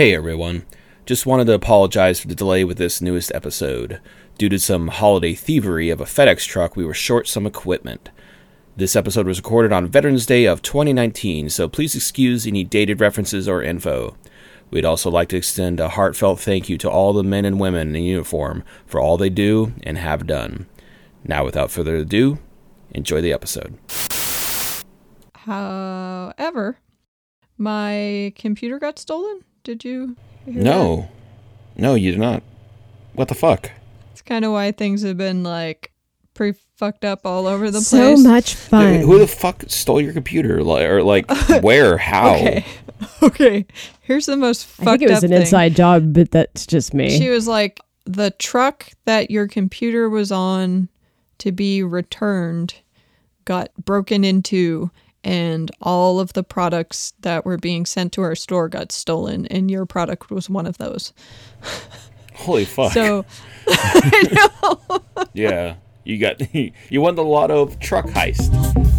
Hey everyone. Just wanted to apologize for the delay with this newest episode. Due to some holiday thievery of a FedEx truck, we were short some equipment. This episode was recorded on Veterans Day of 2019, so please excuse any dated references or info. We'd also like to extend a heartfelt thank you to all the men and women in uniform for all they do and have done. Now, without further ado, enjoy the episode. However, my computer got stolen. Did you? hear that? No. No, you did not. What the fuck? It's kind of why things have been like pretty fucked up all over the so place. So much fun. Who the fuck stole your computer? Like, or like, where? How? Okay. Okay. Here's the most fucked up. I think it was an thing. inside job, but that's just me. She was like, the truck that your computer was on to be returned got broken into, and all of the products that were being sent to our store got stolen, and your product was one of those. Holy fuck. So, I know. yeah. You got you won the lotto of truck heist.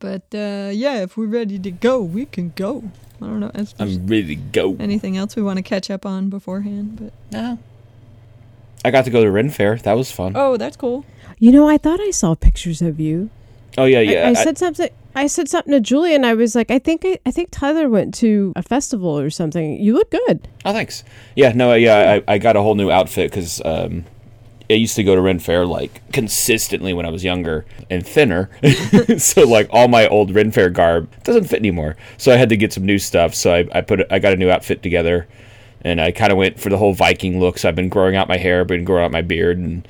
But uh, yeah, if we're ready to go, we can go. I don't know. Is there I'm ready to go. anything else we want to catch up on beforehand? But No. I got to go to Ren Fair. That was fun. oh, that's cool. you know, I thought I saw pictures of you. Oh yeah, I- yeah. I, I- said something. I said something to Julie, and I was like, I think I, I think Tyler went to a festival or something. You look good. oh, thanks. Yeah, no, yeah. I, I got a whole new outfit because um, I used to go to Ren Fair like consistently when I was younger and thinner. so like all my old Ren Fair garb doesn't fit anymore. So I had to get some new stuff. So I, I put I got a new outfit together, and I kind of went for the whole Viking look. So I've been growing out my hair, been growing out my beard, and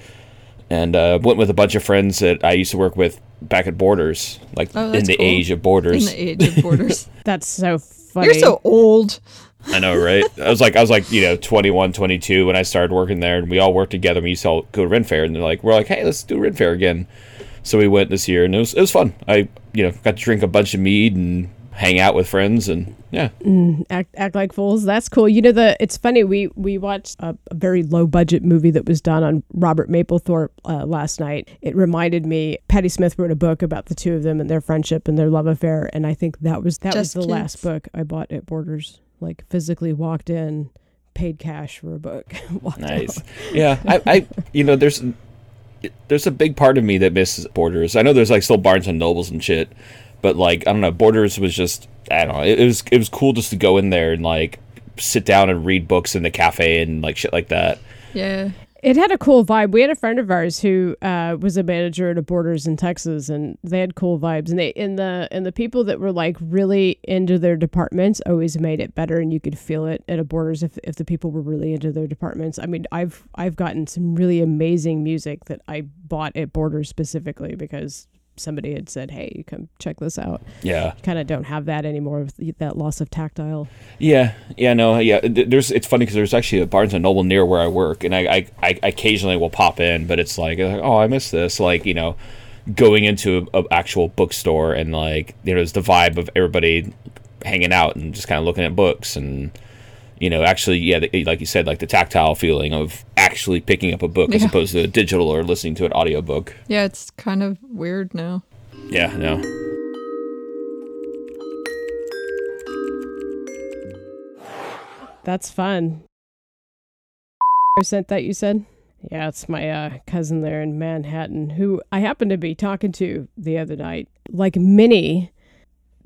and uh, went with a bunch of friends that I used to work with back at Borders, like Oh, in the cool. age of Borders. In the age of borders. That's so funny. You're so old. I know, right? I was like, I was like, you know, 21, 22 when I started working there, and we all worked together. And We used to all go to Ren Fair, and they're like, we're like, hey, let's do Ren Fair again. So we went this year, and it was it was fun. I you know got to drink a bunch of mead and hang out with friends, and yeah, act act like fools. That's cool. You know the it's funny we we watched a, a very low budget movie that was done on Robert Mapplethorpe uh, last night. It reminded me Patti Smith wrote a book about the two of them and their friendship and their love affair, and I think that was that Just was the last book I bought at Borders. Like physically walked in, paid cash for a book. nice. out. Yeah, I, I you know there's there's a big part of me that misses Borders. I know there's like still Barnes and Nobles and shit, but like I don't know, Borders was just I don't know. It, it was it was cool just to go in there and like sit down and read books in the cafe and like shit like that. Yeah. It had a cool vibe. We had a friend of ours who uh, was a manager at a Borders in Texas, and they had cool vibes. And they and the and the people that were like really into their departments always made it better, and you could feel it at a Borders if if the people were really into their departments. I mean, I've I've gotten some really amazing music that I bought at Borders specifically because somebody had said, "Hey, you come check this out." Yeah. Kind of don't have that anymore with that loss of tactile. Yeah, yeah, no, yeah. There's it's funny because there's actually a Barnes and Noble near where I work, and I, I, I occasionally will pop in, but it's like, uh, oh, I miss this. Like you know, going into a, a actual bookstore and like you know, there's the vibe of everybody hanging out and just kind of looking at books and you know, actually, yeah, the, like you said, like the tactile feeling of actually picking up a book as opposed to a digital or listening to an audiobook. Yeah, it's kind of weird now. Yeah, no. That's fun. Sent that you said? Yeah, it's my uh, cousin there in Manhattan who I happened to be talking to the other night. Like many,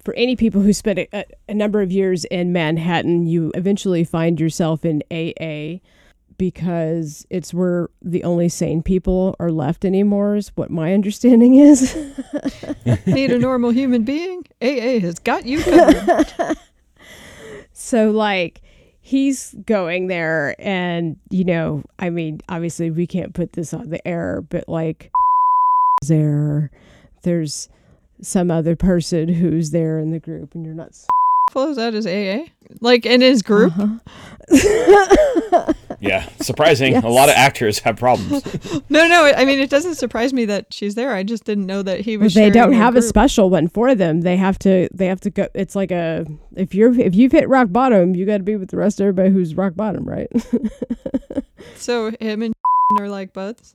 for any people who spent a, a, number of years in Manhattan, you eventually find yourself in AA because it's where the only sane people are left anymore, is what my understanding is. Need a normal human being? AA has got you covered. So like he's going there and you know, I mean, obviously we can't put this on the air, but like there there's some other person who's there in the group and you're not s- Follows that as AA? Like in his group? Uh-huh. Yeah, surprising. Yes. A lot of actors have problems. No, no. I mean, it doesn't surprise me that she's there. I just didn't know that he Well, was. they don't her have a special one for them. They have to. They have to go. It's like a if you're if you've hit rock bottom, you got to be with the rest of everybody who's rock bottom, right? So him and are like buds.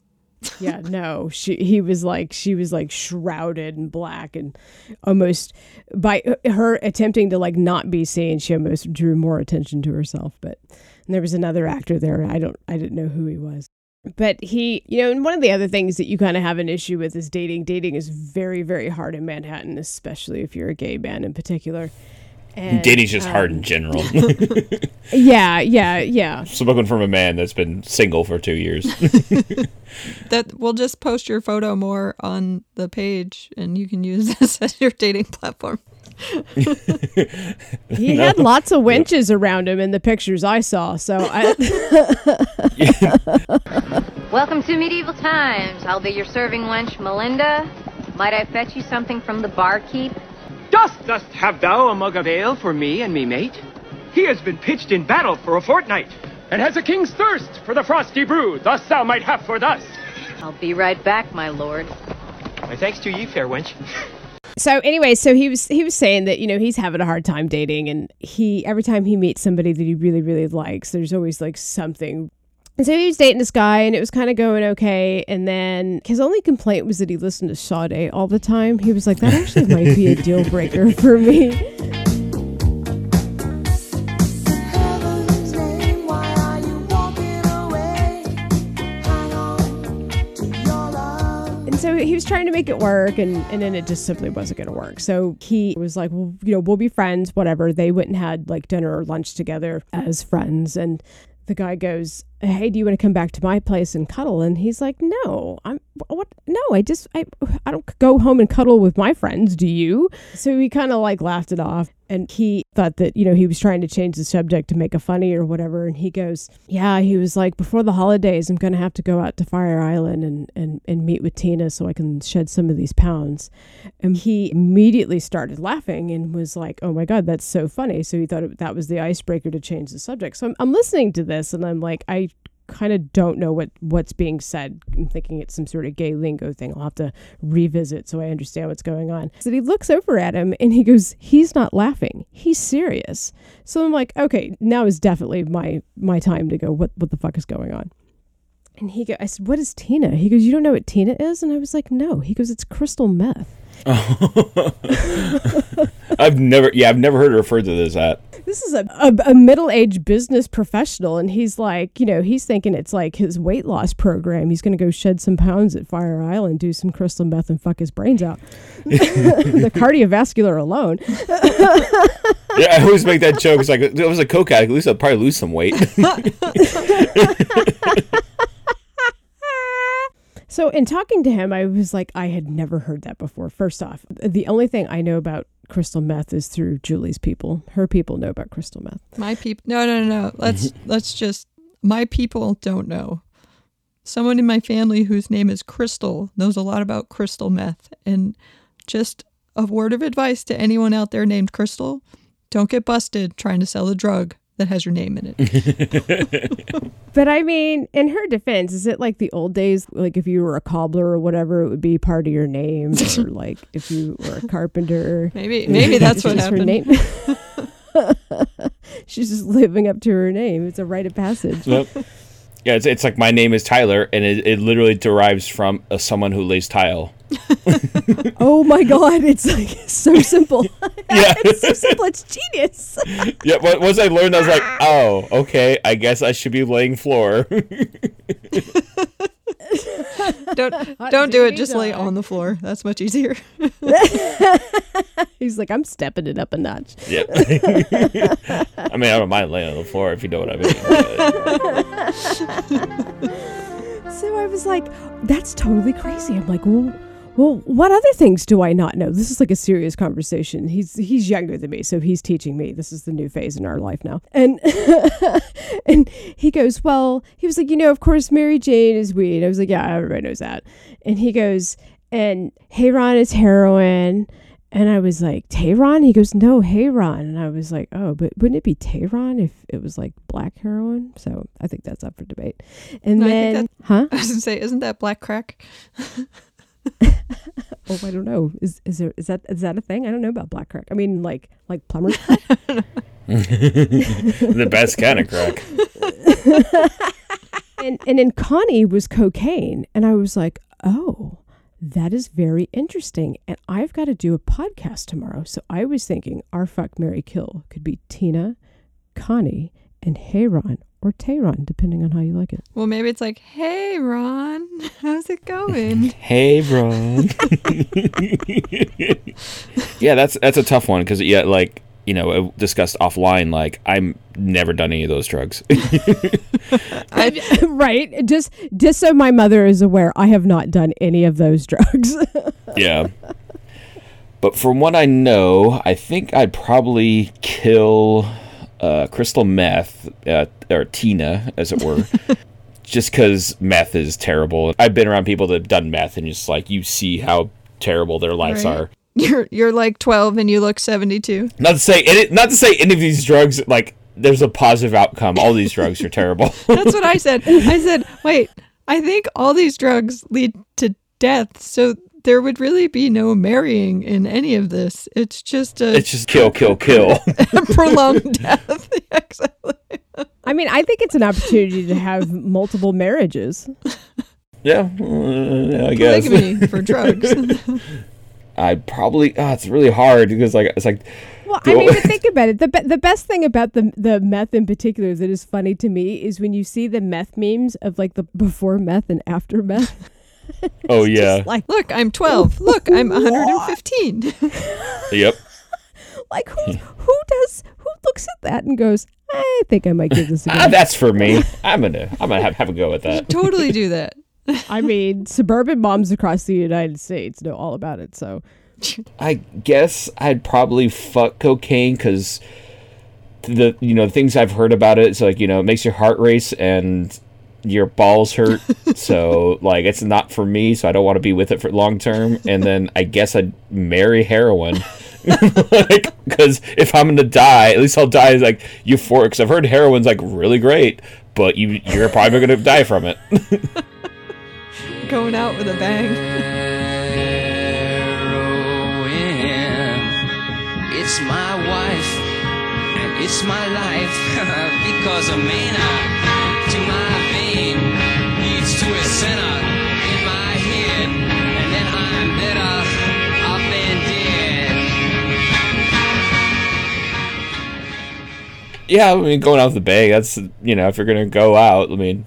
Yeah. No. She. He was like. She was like shrouded in black and almost by uh, her attempting to like not be seen. She almost drew more attention to herself. But and there was another actor there. I don't. I didn't know who he was. But he, you know, and one of the other things that you kind of have an issue with is dating. Dating is very, very hard in Manhattan, especially if you're a gay man in particular. And, Dating's just hard um, in general. Yeah, yeah, yeah. Spoken from a man that's been single for two years. That we'll just post your photo more on the page, and you can use this as your dating platform. He had lots of wenches around him in the pictures I saw. So I, Welcome to medieval times. I'll be your serving wench, Melinda. Might I fetch you something from the barkeep? Dost thus have thou a mug of ale for me and me mate? He has been pitched in battle for a fortnight, and has a king's thirst for the frosty brew, thus thou might have for thus. I'll be right back, my lord. My thanks to ye, fair wench. so anyway, so he was he was saying that you know he's having a hard time dating, and he every time he meets somebody that he really really likes, there's always like something. And so he was dating this guy, and it was kind of going okay. And then his only complaint was that he listened to Sade all the time. He was like, that actually might be a deal breaker for me. heaven's name, why are you walking away? Hang on to your love. And so he was trying to make it work, and, and then it just simply wasn't going to work. So he was like, well, you know, we'll be friends, whatever. They went and had like dinner or lunch together as friends. And the guy goes, hey, do you want to come back to my place and cuddle? And he's like, no, I'm what? No, I just, I, I don't go home and cuddle with my friends. Do you? So he kind of like laughed it off. And he thought that, you know, he was trying to change the subject to make a funny or whatever. And he goes, Yeah, he was like, Before the holidays, I'm to have to go out to Fire Island and, and, and meet with Tina so I can shed some of these pounds. And he immediately started laughing and was like, Oh my God, that's so funny. So he thought that was the icebreaker to change the subject. So I'm, I'm listening to this and I'm like, I kind of don't know what what's being said. I'm thinking it's some sort of gay lingo thing. I'll have to revisit so I understand what's going on. So he looks over at him and he goes, "He's not laughing. He's serious." So I'm like, "Okay, now is definitely my my time to go. What what the fuck is going on?" And he goes, I said, "What is Tina?" He goes, "You don't know what Tina is?" And I was like, "No." He goes, "It's crystal meth." I've never, yeah, I've never heard it referred to as that. this is a, a, a middle-aged business professional and he's like you know he's thinking it's like his weight loss program he's going to go shed some pounds at fire island do some crystal meth and fuck his brains out the cardiovascular alone Yeah, I always make that joke. It's like, it was a coke addict, at least I'd probably lose some weight. So in talking to him i was like i had never heard that before first off the only thing i know about crystal meth is through julie's people her people know about crystal meth My people. No, no, no, no. Let's let's just. My people don't know. Someone in my family whose name is Crystal knows a lot about crystal meth, and just a word of advice to anyone out there named Crystal: don't get busted trying to sell a drug that has your name in it. But I mean, in her defense, is it like the old days? Like if you were a cobbler or whatever, it would be part of your name, or like if you were a carpenter. Maybe maybe that's it's what just her happened. name. She's just living up to her name. It's a rite of passage. Yep. Yeah, it's, it's like my name is Tyler, and it, it literally derives from uh, someone who lays tile. oh my god, it's like so simple. Yeah, it's so simple. It's genius. yeah. But once I learned, I was like, oh, okay. I guess I should be laying floor. Don't don't do it. Just lay on the floor. That's much easier. He's like, I'm stepping it up a notch. yeah. I mean, I don't mind laying on the floor if you know what I mean. So I was like, that's totally crazy. I'm like, well, well, what other things do I not know? This is like a serious conversation. He's he's younger than me, so he's teaching me. This is the new phase in our life now. And and he goes, well, he was like, you know, of course, Mary Jane is weed. I was like, yeah, everybody knows that. And he goes, and Hey Ron is heroin. And I was like, Tehran? He goes, no, Hayron. And I was like, oh, but wouldn't it be Tehran if it was like black heroin? So I think that's up for debate. And No, then, huh? I was gonna say, isn't that black crack? Oh, I don't know. Is is there is that is that a thing? I don't know about black crack. I mean, like like plumber's crack. the best kind of crack. and and then Connie was cocaine, and I was like, oh, that is very interesting. And I've got to do a podcast tomorrow, so I was thinking our fuck Mary kill could be Tina, Connie, and Hayron or Tehran, depending on how you like it. Well, maybe it's like, hey, Ron, how's it going? Hey, Ron. yeah, that's that's a tough one because yeah, like you know, uh, discussed offline. Like I'm never done any of those drugs. right. Just just so my mother is aware, I have not done any of those drugs. yeah. But from what I know, I think I'd probably kill uh, crystal meth, uh, or Tina, as it were, just because meth is terrible. I've been around people that have done meth, and just like you see how terrible their lives Right. are. You're you're like 12 and you look 72. Not to say any, not to say any of these drugs like there's a positive outcome. All these drugs are terrible. That's what I said. I said, wait, I think all these drugs lead to death, so there would really be no marrying in any of this. It's just a it's just kill, kill, kill. prolonged death. exactly. I mean, I think it's an opportunity to have multiple marriages. yeah, uh, yeah, I guess. Polygamy for drugs. I probably. Oh, it's really hard because like it's like. Well, I mean, I- but think about it. The be- the best thing about the the meth in particular that is funny to me is when you see the meth memes of like the before meth and after meth. Oh yeah. Like Look, I'm 12. Look, I'm 115. Yep. like who who does who looks at that and goes, I think I might give this a Ah, go. that's for me. I'm gonna. I'm gonna have, have a go at that. totally do that. I mean, suburban moms across the United States know all about it. So I guess I'd probably fuck cocaine because the you know the things I've heard about it. It's like you know it makes your heart race and your balls hurt. so like it's not for me. So I don't want to be with it for long term. And then I guess I'd marry heroin. like because if I'm gonna die, at least I'll die as like euphoric. Because I've heard heroin's like really great, but you you're probably gonna die from it. Going out with a bang. heroin. It's my wife and it's my life because a mana to my vein leads to a center in my head, and then I'm better off than dead. Yeah, I mean, going out the bang, that's, you know, if you're going to go out, I mean,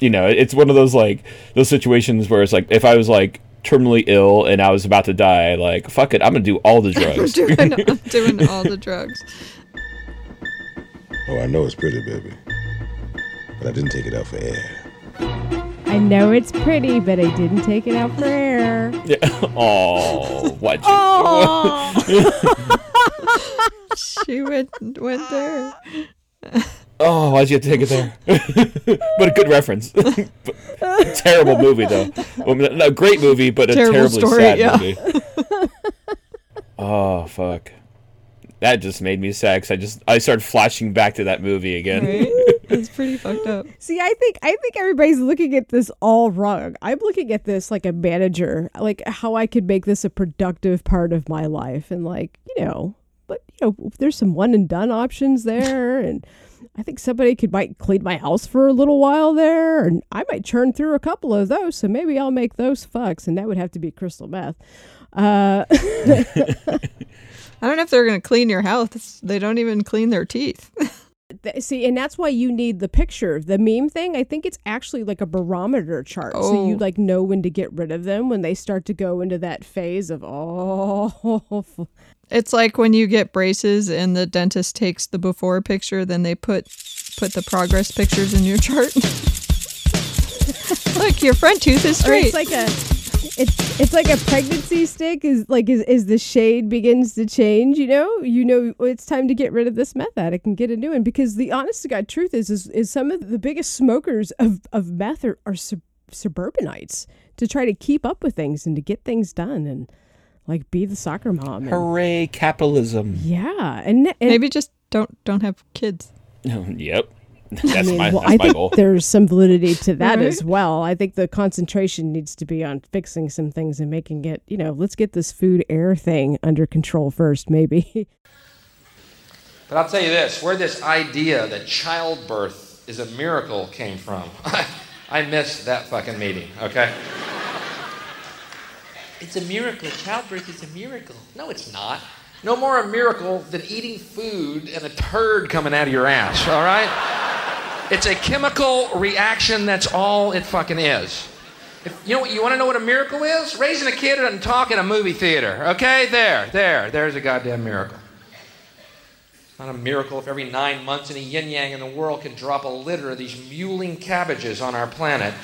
you know, it's one of those, like, those situations where it's like, if I was, like, terminally ill and I was about to die, like, fuck it, I'm going to do all the I'm drugs. doing, I'm doing all the drugs. Oh, I know it's pretty, baby. But I didn't take it out for air. I know it's pretty, but I didn't take it out for air. yeah. Oh, what? Oh. She went went there. Oh, why'd you have to take it there? but a good reference. Terrible movie, though. Well, no, great movie, but a Terrible terribly story, sad yeah. movie. oh, fuck. That just made me sad 'cause I just I started flashing back to that movie again. Right? It's pretty fucked up. See, I think I think everybody's looking at this all wrong. I'm looking at this like a manager, like how I could make this a productive part of my life, and like you know, but you know, there's some one and done options there, and I think somebody could might clean my house for a little while there, and I might churn through a couple of those. So maybe I'll make those fucks, and that would have to be crystal meth. Uh, I don't know if they're going to clean your house. They don't even clean their teeth. Th- See, and that's why you need the picture. The meme thing, I think it's actually like a barometer chart. So you Oh. like know when to get rid of them when they start to go into that phase of oh It's like when you get braces and the dentist takes the before picture, then they put put the progress pictures in your chart. Look, your front tooth is or straight. it's like a it's it's like a pregnancy stick is like is as the shade begins to change, you know, you know it's time to get rid of this meth addict and get a new one because the honest to god truth is is, is some of the biggest smokers of, of meth are, are sub- suburbanites to try to keep up with things and to get things done and Like be the soccer mom. and- Hooray, capitalism. yeah, and, and Maybe just don't don't have kids. yep. I mean, my well, that's I my think goal. there's some validity to that Right? as well. I think the concentration needs to be on fixing some things and making it, you know, let's get this food air thing under control first, maybe. But I'll tell you this where this idea that childbirth is a miracle came from, I missed that fucking meeting, okay? It's a miracle. Childbirth is a miracle. No, it's not. No more a miracle than eating food and a turd coming out of your ass, all right? It's a chemical reaction, that's all it fucking is. If, you know what? You want to know what a miracle is? Raising a kid and doesn't in a movie theater. Okay, there, there, there's a goddamn miracle. It's not a miracle if every nine months any yin yang in the world can drop a litter of these mewling cabbages on our planet.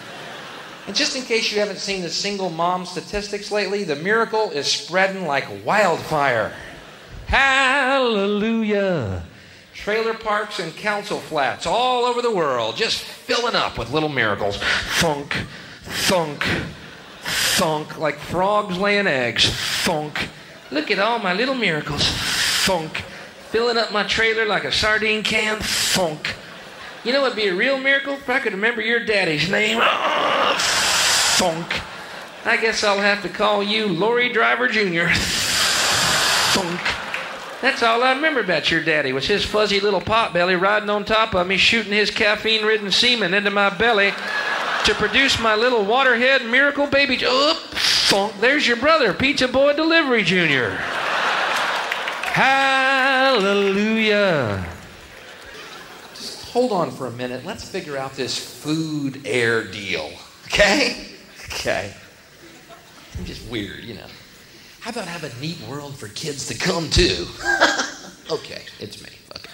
And just in case you haven't seen the single mom statistics lately, the miracle is spreading like wildfire. Hallelujah. Trailer parks and council flats all over the world just filling up with little miracles. Thunk, thunk, thunk, like frogs laying eggs. Thunk. Look at all my little miracles. Thunk. Filling up my trailer like a sardine can. Thunk. You know what'd be a real miracle? If I could remember your daddy's name. Thunk. I guess I'll have to call you Lorry Driver Jr. Thunk. That's all I remember about your daddy was his fuzzy little pot belly riding on top of me, shooting his caffeine-ridden semen into my belly to produce my little waterhead miracle baby. Oh. There's your brother, Pizza Boy Delivery Jr. Hallelujah. Just hold on for a minute. Let's figure out this food air deal. Okay? Okay. I'm just weird, you know. How about have a neat world for kids to come to? okay, it's me. It.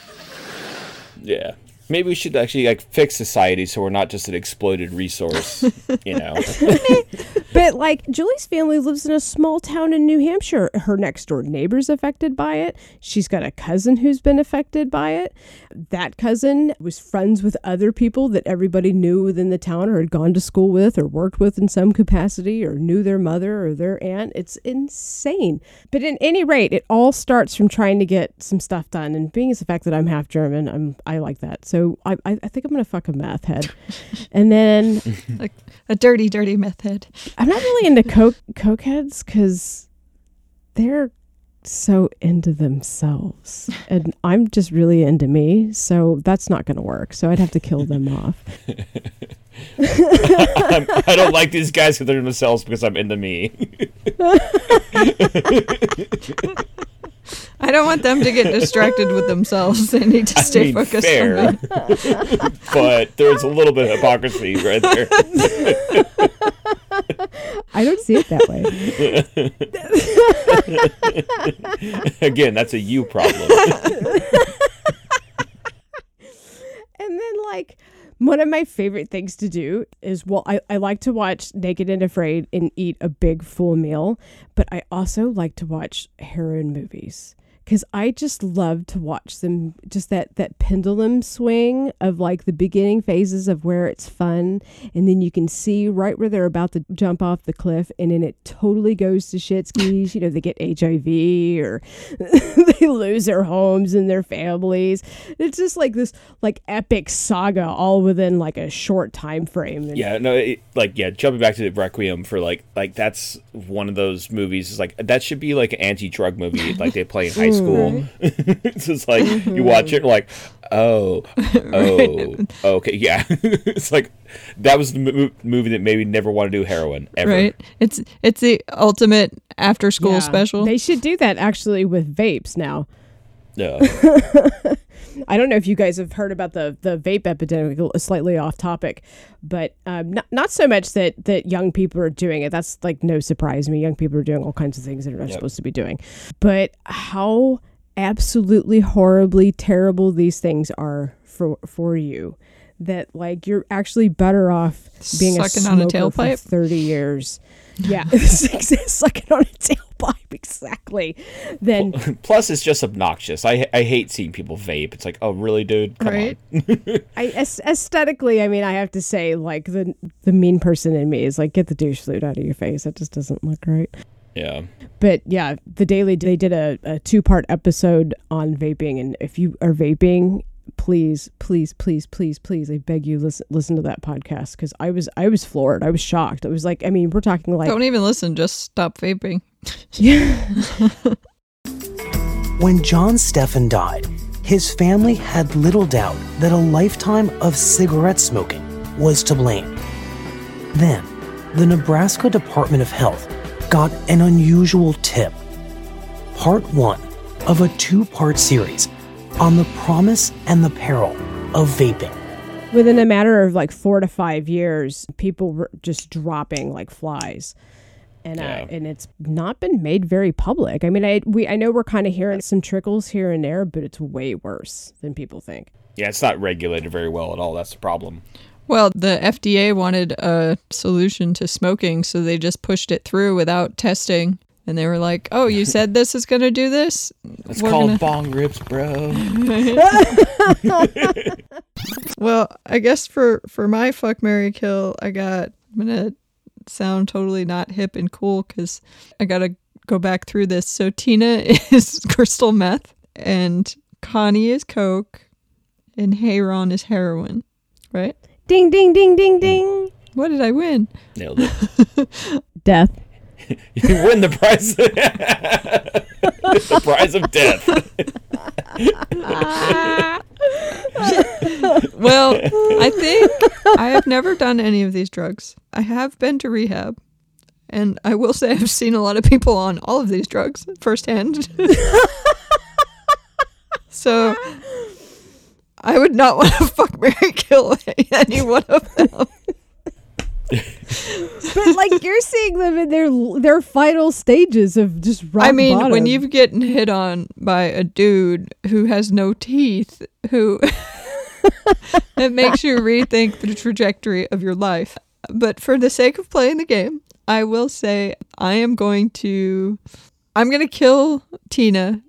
Yeah. Maybe we should actually like fix society so we're not just an exploited resource, you know. But like Julie's family lives in a small town in New Hampshire. Her next door neighbor's affected by it. She's got a cousin who's been affected by it. That cousin was friends with other people that everybody knew within the town or had gone to school with or worked with in some capacity or knew their mother or their aunt. It's insane. But at any rate, it all starts from trying to get some stuff done. And being as the fact that I'm half German, I'm I like that. So I I, I think I'm gonna fuck a meth head. and then Like a dirty, dirty meth head. I'm not really into coke coke heads because they're so into themselves, and I'm just really into me. So that's not going to work. So I'd have to kill them off. I'm, I don't like these guys who they're themselves because I'm into me. I don't want them to get distracted with themselves. They need to I stay mean, focused fair, on but there's a little bit of hypocrisy right there. I don't see it that way. Again, that's a you problem. And then, like, one of my favorite things to do is well, I, I like to watch Naked and Afraid and eat a big full meal, but I also like to watch heroin movies because I just love to watch them. Just that that pendulum swing of like the beginning phases of where it's fun, and then you can see right where they're about to jump off the cliff, and then it totally goes to shit skis. You know, they get HIV or they lose their homes and their families. It's just like this like epic saga all within like a short time frame. And Yeah, no, it, like yeah, jumping back to the Requiem for like like that's one of those movies. Is like that should be like an anti-drug movie, like they play in high school. it's just like you mm-hmm. watch it, like oh, oh, okay, yeah. it's like that was the mo- movie that maybe never want to do heroin ever. Right? It's it's the ultimate after school Yeah. special. They should do that actually with vapes now. No. I don't know if you guys have heard about the the vape epidemic. Slightly off topic, but um, not not so much that that young people are doing it. That's like no surprise to me. Young people are doing all kinds of things that they're not supposed to be doing. But how absolutely horribly terrible these things are for for you. That like you're actually better off being Sucking a on a smoker for thirty years. Yeah, sucking on a tailpipe exactly. Then Plus, it's just obnoxious. I I hate seeing people vape. It's like, oh, really, dude? Come Right. on. I aesthetically, I mean, I have to say, like the the mean person in me is like, get the douche flute out of your face. It just doesn't look right. Yeah. But yeah, the Daily they did a, a two part episode on vaping, and if you are vaping, please, please, please, please, please, I beg you listen listen to that podcast because I was I was floored. I was shocked. I was like, I mean, we're talking like Don't even listen. Just stop vaping. When John Steffen died, his family had little doubt that a lifetime of cigarette smoking was to blame. Then, the Nebraska Department of Health got an unusual tip. Part one of a two part series on the promise and the peril of vaping. within a matter of like four to five years, people were just dropping like flies. And, Yeah. uh, and it's not been made very public. I mean, I we I know we're kind of hearing some trickles here and there, but it's way worse than people think. Yeah, it's not regulated very well at all. That's the problem. Well, the FDA wanted a solution to smoking, so they just pushed it through without testing. And they were like, "Oh, you said this is going to do this? It's We're called gonna- bong rips, bro. Well, I guess for for my fuck Mary kill, I got I'm gonna sound totally not hip and cool because I gotta go back through this. So Tina is crystal meth, and Connie is coke, and Hayron is heroin. Right? Ding ding ding ding hmm. ding. What did I win? Nailed it. Death. You win the prize. The prize of death. Well, I think I have never done any of these drugs. I have been to rehab, and I will say I've seen a lot of people on all of these drugs firsthand. so I would not want to fuck Mary kill any one of them. But like you're seeing them in their their final stages of just rock I mean, bottom. when you've getting hit on by a dude who has no teeth, who it makes you rethink the trajectory of your life. But for the sake of playing the game, I will say I am going to I'm going to kill Tina.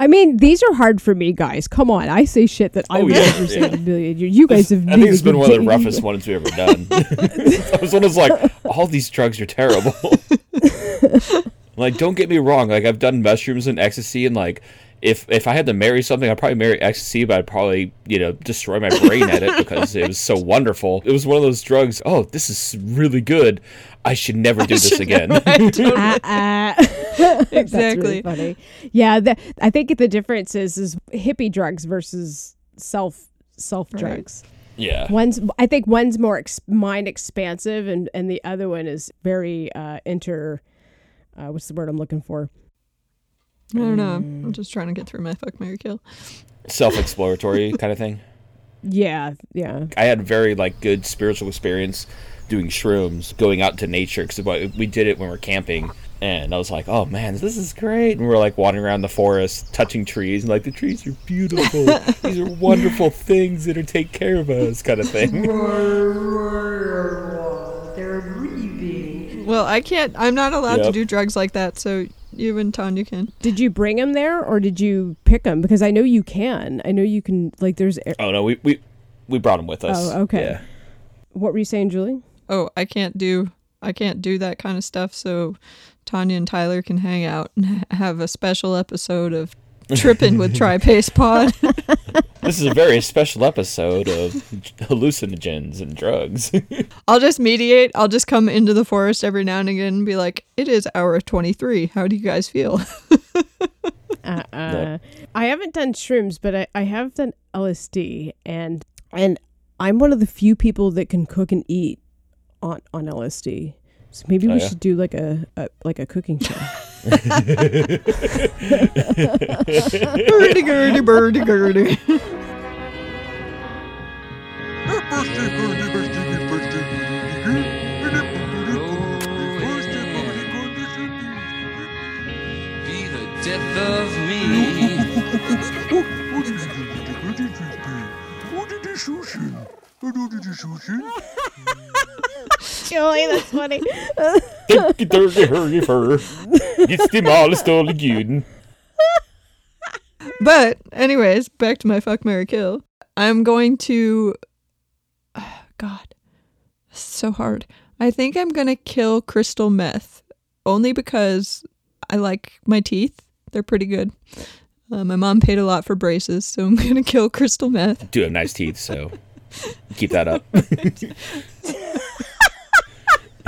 I mean, these are hard for me, guys. Come on, I say shit that I Oh, would yeah. never say in a million years. You guys have. I think it's been one of the roughest ones we've ever done. I was one was like, all these drugs are terrible. like, don't get me wrong. Like, I've done mushrooms and ecstasy, and like, if if I had to marry something, I'd probably marry ecstasy, but I'd probably you know destroy my brain at it because it was so wonderful. It was one of those drugs. Oh, this is really good. I should never do this again. Ah, That's really Exactly. funny. Yeah, the, I think the difference is is hippie drugs versus self self Right. drugs. yeah. One's I think one's more ex- mind expansive, and and the other one is very uh, inter. Uh, what's the word I'm looking for? I don't know. I'm just trying to get through my fuck Mary kill. Self-exploratory kind of thing. Yeah, yeah. I had very like good spiritual experience doing shrooms, going out to nature because we did it when we are camping, and I was like, "Oh man, this is great!" And we are like wandering around the forest, touching trees, and like the trees are beautiful. These are wonderful things that are take care of us, kind of thing. Well, I can't I'm not allowed to do drugs like that, so you and Tanya can. Did you bring him there, or did you pick him? Because I know you can. I know you can. Like, there's. oh no, we we we brought them with us. Oh, okay. Yeah. What were you saying, Julie? oh, I can't do I can't do that kind of stuff. So Tanya and Tyler can hang out and have a special episode of tripping with Tripace Pod. This is a very special episode of hallucinogens and drugs. I'll just mediate. I'll just come into the forest every now and again and be like, "It is hour twenty three. How do you guys feel?" Uh, uh, I haven't done shrooms, but I, I have done LSD, and and I'm one of the few people that can cook and eat on on LSD. So maybe Oh, we yeah? should do like a, a like a cooking show. Birdie gurdy birdie gurdy. Be the death of me. Julie, that's funny. Think it dirty hurry fur. It's the smallest all again. But anyways, back to my fuck Mary kill. I'm going to Oh, God. This so hard. I think I'm gonna kill crystal meth only because I like my teeth. They're pretty good. Uh, my mom paid a lot for braces, so I'm gonna kill crystal meth. Do have nice teeth, so keep that up.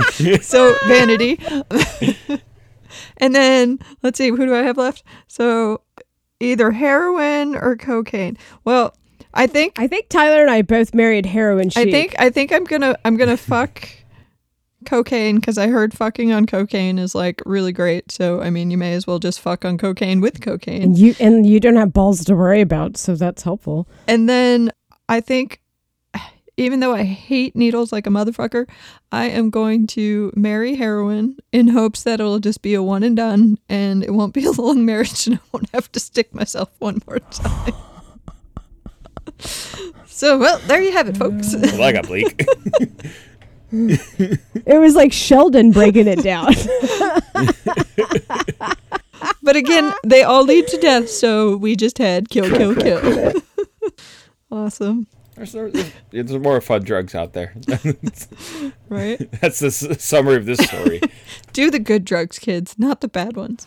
so vanity. and then let's see, who do I have left? So either heroin or cocaine. Well, I think I think Tyler and I both married heroin chic. I think I think I'm gonna I'm gonna fuck cocaine because I heard fucking on cocaine is like really great. So I mean, you may as well just fuck on cocaine with cocaine. and you and you don't have balls to worry about, so that's helpful. And then I think, even though I hate needles like a motherfucker, I am going to marry heroin in hopes that it'll just be a one and done and it won't be a long marriage and I won't have to stick myself one more time. so, well, there you have it, folks. well, I got bleak. It was like Sheldon breaking it down. but again, they all lead to death, so we just had kill, kill, kill. awesome. There's, there's, there's more fun drugs out there. Right? That's the s- summary of this story. Do the good drugs, kids, not the bad ones.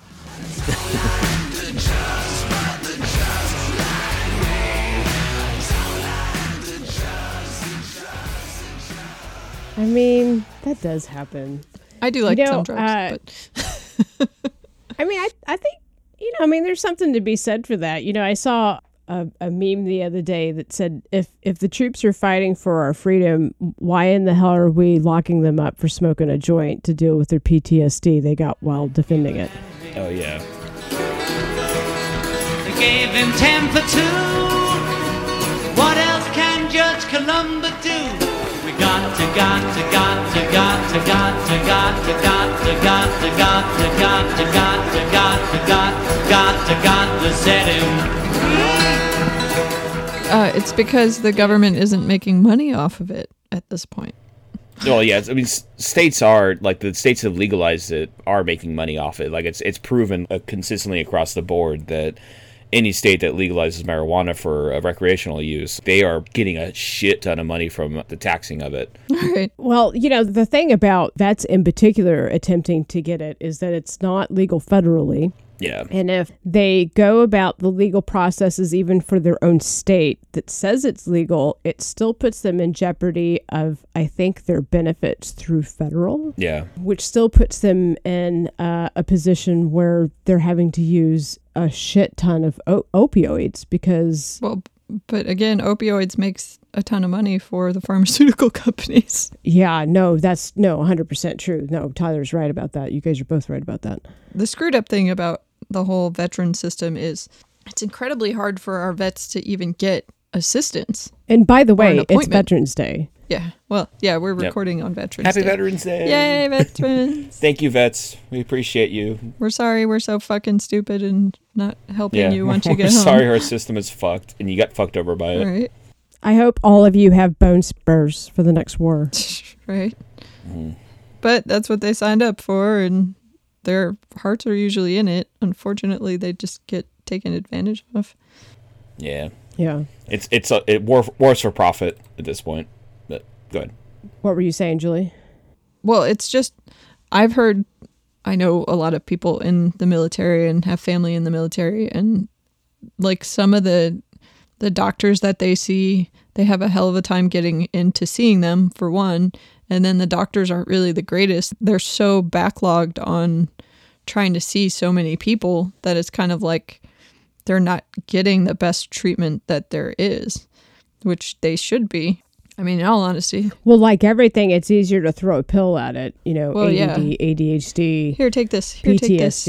I mean, that does happen. I do like You know, some drugs, uh, but I mean, I, I think, you know, I mean, there's something to be said for that. You know, I saw a, a meme the other day that said, if, if the troops are fighting for our freedom, why in the hell are we locking them up for smoking a joint to deal with their PTSD they got while defending it? Oh yeah. They gave him ten for two. What else can Judge Columba uh, it's because the government isn't making money off of it at this point. Well, yeah. I mean, states are like the states that have legalized it are making money off it. Like it's it's proven uh, consistently across the board that any state that legalizes marijuana for uh, recreational use, they are getting a shit ton of money from the taxing of it. Right. Well, you know, the thing about vets in particular attempting to get it is that it's not legal federally. Yeah. And if they go about the legal processes, even for their own state that says it's legal, it still puts them in jeopardy of, I think, their benefits through federal, Yeah. which still puts them in uh, a position where they're having to use a shit ton of opioids because. Well, but again, opioids makes a ton of money for the pharmaceutical companies. Yeah, no, that's no, 100% true. No, Tyler's right about that. You guys are both right about that. The screwed up thing about the whole veteran system is it's incredibly hard for our vets to even get assistance. And by the way, it's. Veterans Day. Yeah. Well, yeah, we're Yep. recording on Veterans Day. Happy Day. Veterans Day. Yay, veterans. Thank you, vets. We appreciate you. we're sorry we're so fucking stupid and not helping Yeah. you once you We're get home. sorry our system is fucked and you got fucked over by it. Right. I hope all of you have bone spurs for the next war. right? Mm-hmm. But that's what they signed up for, and their hearts are usually in it. Unfortunately, they just get taken advantage of. Yeah. Yeah. It's it's a it war wars for profit at this point. But go ahead. What were you saying, Julie? Well, it's just, I've heard, I know a lot of people in the military and have family in the military, and like some of the the doctors that they see, they have a hell of a time getting into seeing them for one, and then the doctors aren't really the greatest. They're so backlogged on trying to see so many people that it's kind of like they're not getting the best treatment that there is, which they should be. I mean, in all honesty, Well, like everything, it's easier to throw a pill at it. You know, Well, ADD, yeah. ADHD, here, take this. Here, take this.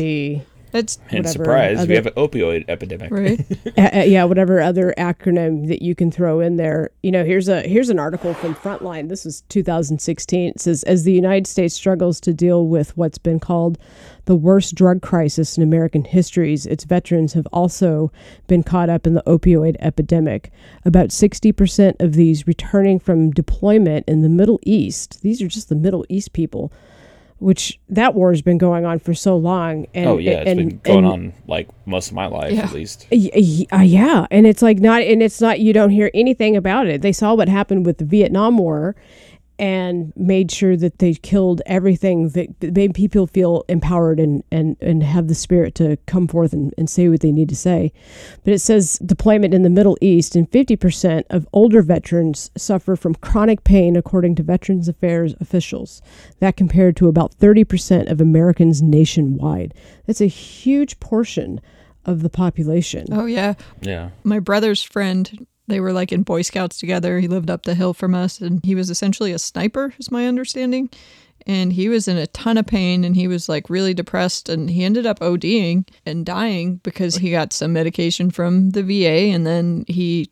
PTSD. That's And surprise, other- we have an opioid epidemic. right. uh, uh, yeah, whatever other acronym that you can throw in there. You know, here's a here's an article from Frontline. This is 2016. It says as the United States struggles to deal with what's been called the worst drug crisis in American histories, its veterans have also been caught up in the opioid epidemic. About 60% of these returning from deployment in the Middle East. These are just the Middle East people. Which that war has been going on for so long, and oh yeah, it's and, been going and- on like most of my life Yeah. at least. Y- y- uh, yeah, and it's like not, and it's not. You don't hear anything about it. They saw what happened with the Vietnam War, and made sure that they killed everything that that made people feel empowered and, and, and have the spirit to come forth and, and say what they need to say. But it says deployment in the Middle East, and 50% of older veterans suffer from chronic pain, according to Veterans Affairs officials. That compared to about 30% of Americans nationwide. That's a huge portion of the population. Oh yeah. Yeah. My brother's friend, they were like in Boy Scouts together. He lived up the hill from us and he was essentially a sniper, is my understanding. And he was in a ton of pain and he was like really depressed and he ended up ODing and dying because he got some medication from the VA and then he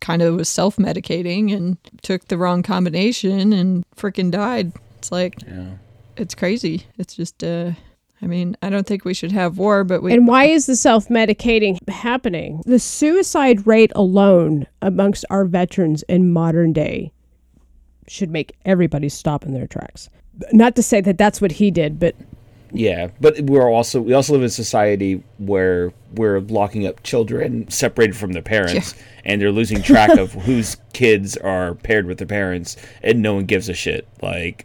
kind of was self medicating and took the wrong combination and freaking died. It's like, yeah. it's crazy. It's just, uh, I mean, I don't think we should have war, but we. And why is the self medicating happening? The suicide rate alone amongst our veterans in modern day should make everybody stop in their tracks. Not to say that that's what he did, but Yeah, but we're also we also live in a society where we're locking up children separated from their parents, and they're losing track of whose kids are paired with their parents, and no one gives a shit. Like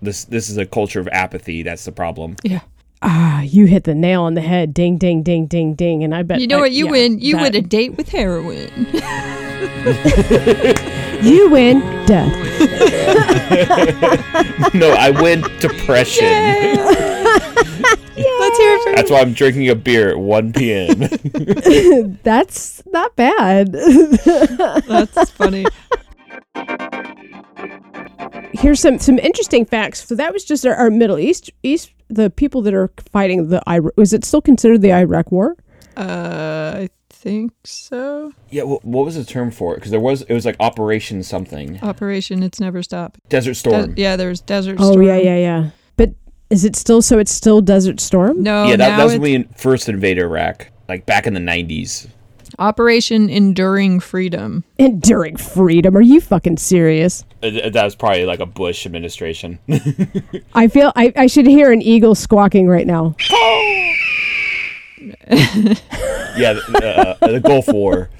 this, this is a culture of apathy. That's the problem. Yeah. Ah, you hit the nail on the head. Ding, ding, ding, ding, ding. And I bet You know I- what? You yeah, win. You that- win a date with heroin. You win death. no, I win depression. Let's hear it for That's why I'm drinking a beer at 1 p.m. That's not bad. That's funny. Here's some some interesting facts. So that was just our, our Middle East East the people that are fighting the Iraq. is it still considered the Iraq War? Uh, I think so. yeah, well, what was the term for it? Because there was it was like Operation something, Operation It's Never Stop. Desert Storm. De- yeah, there was Desert Oh Storm. yeah, yeah, yeah. But is it still so? It's still Desert Storm. No, yeah, that, now that was when we first invaded Iraq, like back in the 90s. Operation Enduring Freedom. Enduring freedom. Are you fucking serious? Uh, That was probably like a Bush administration. I feel I, I should hear an eagle squawking right now. yeah, the, uh, the Gulf War.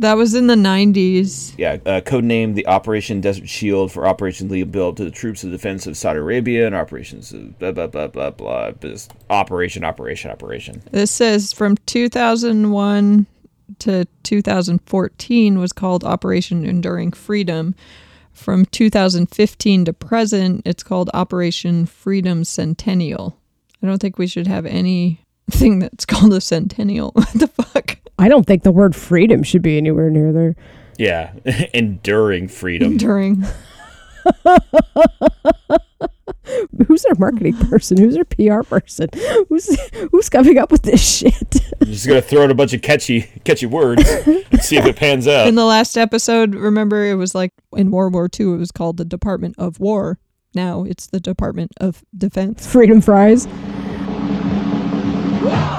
That was in the 90s. Yeah, uh, codenamed the Operation Desert Shield for Operation Leo Bill to the troops of defense of Saudi Arabia and operations of blah blah blah blah blah. Just operation, operation, operation. This says from 2001 to 2014 was called Operation Enduring Freedom. From 2015 to present, it's called Operation Freedom Centennial. I don't think we should have anything that's called a centennial. what the fuck? I don't think the word freedom should be anywhere near there. Yeah, enduring freedom. Enduring. Who's their marketing person? Who's their PR person? Who's who's coming up with this shit? Just gonna throw in a bunch of catchy, catchy words, and see if it pans out. In the last episode, remember it was like in World War II, it was called the Department of War. Now it's the Department of Defense. Freedom fries.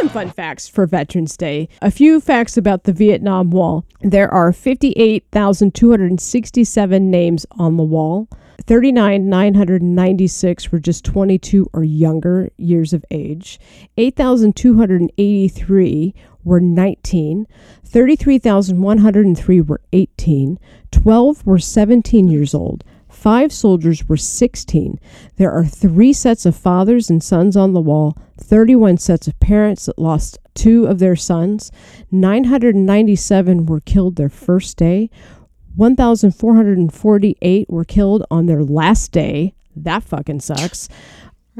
some fun facts for Veterans Day. A few facts about the Vietnam Wall. There are 58,267 names on the wall. 39,996 were just 22 or younger years of age. 8,283 were 19. 33,103 were 18. 12 were 17 years old. Five soldiers were 16. There are three sets of fathers and sons on the wall, 31 sets of parents that lost two of their sons, 997 were killed their first day, 1,448 were killed on their last day. That fucking sucks.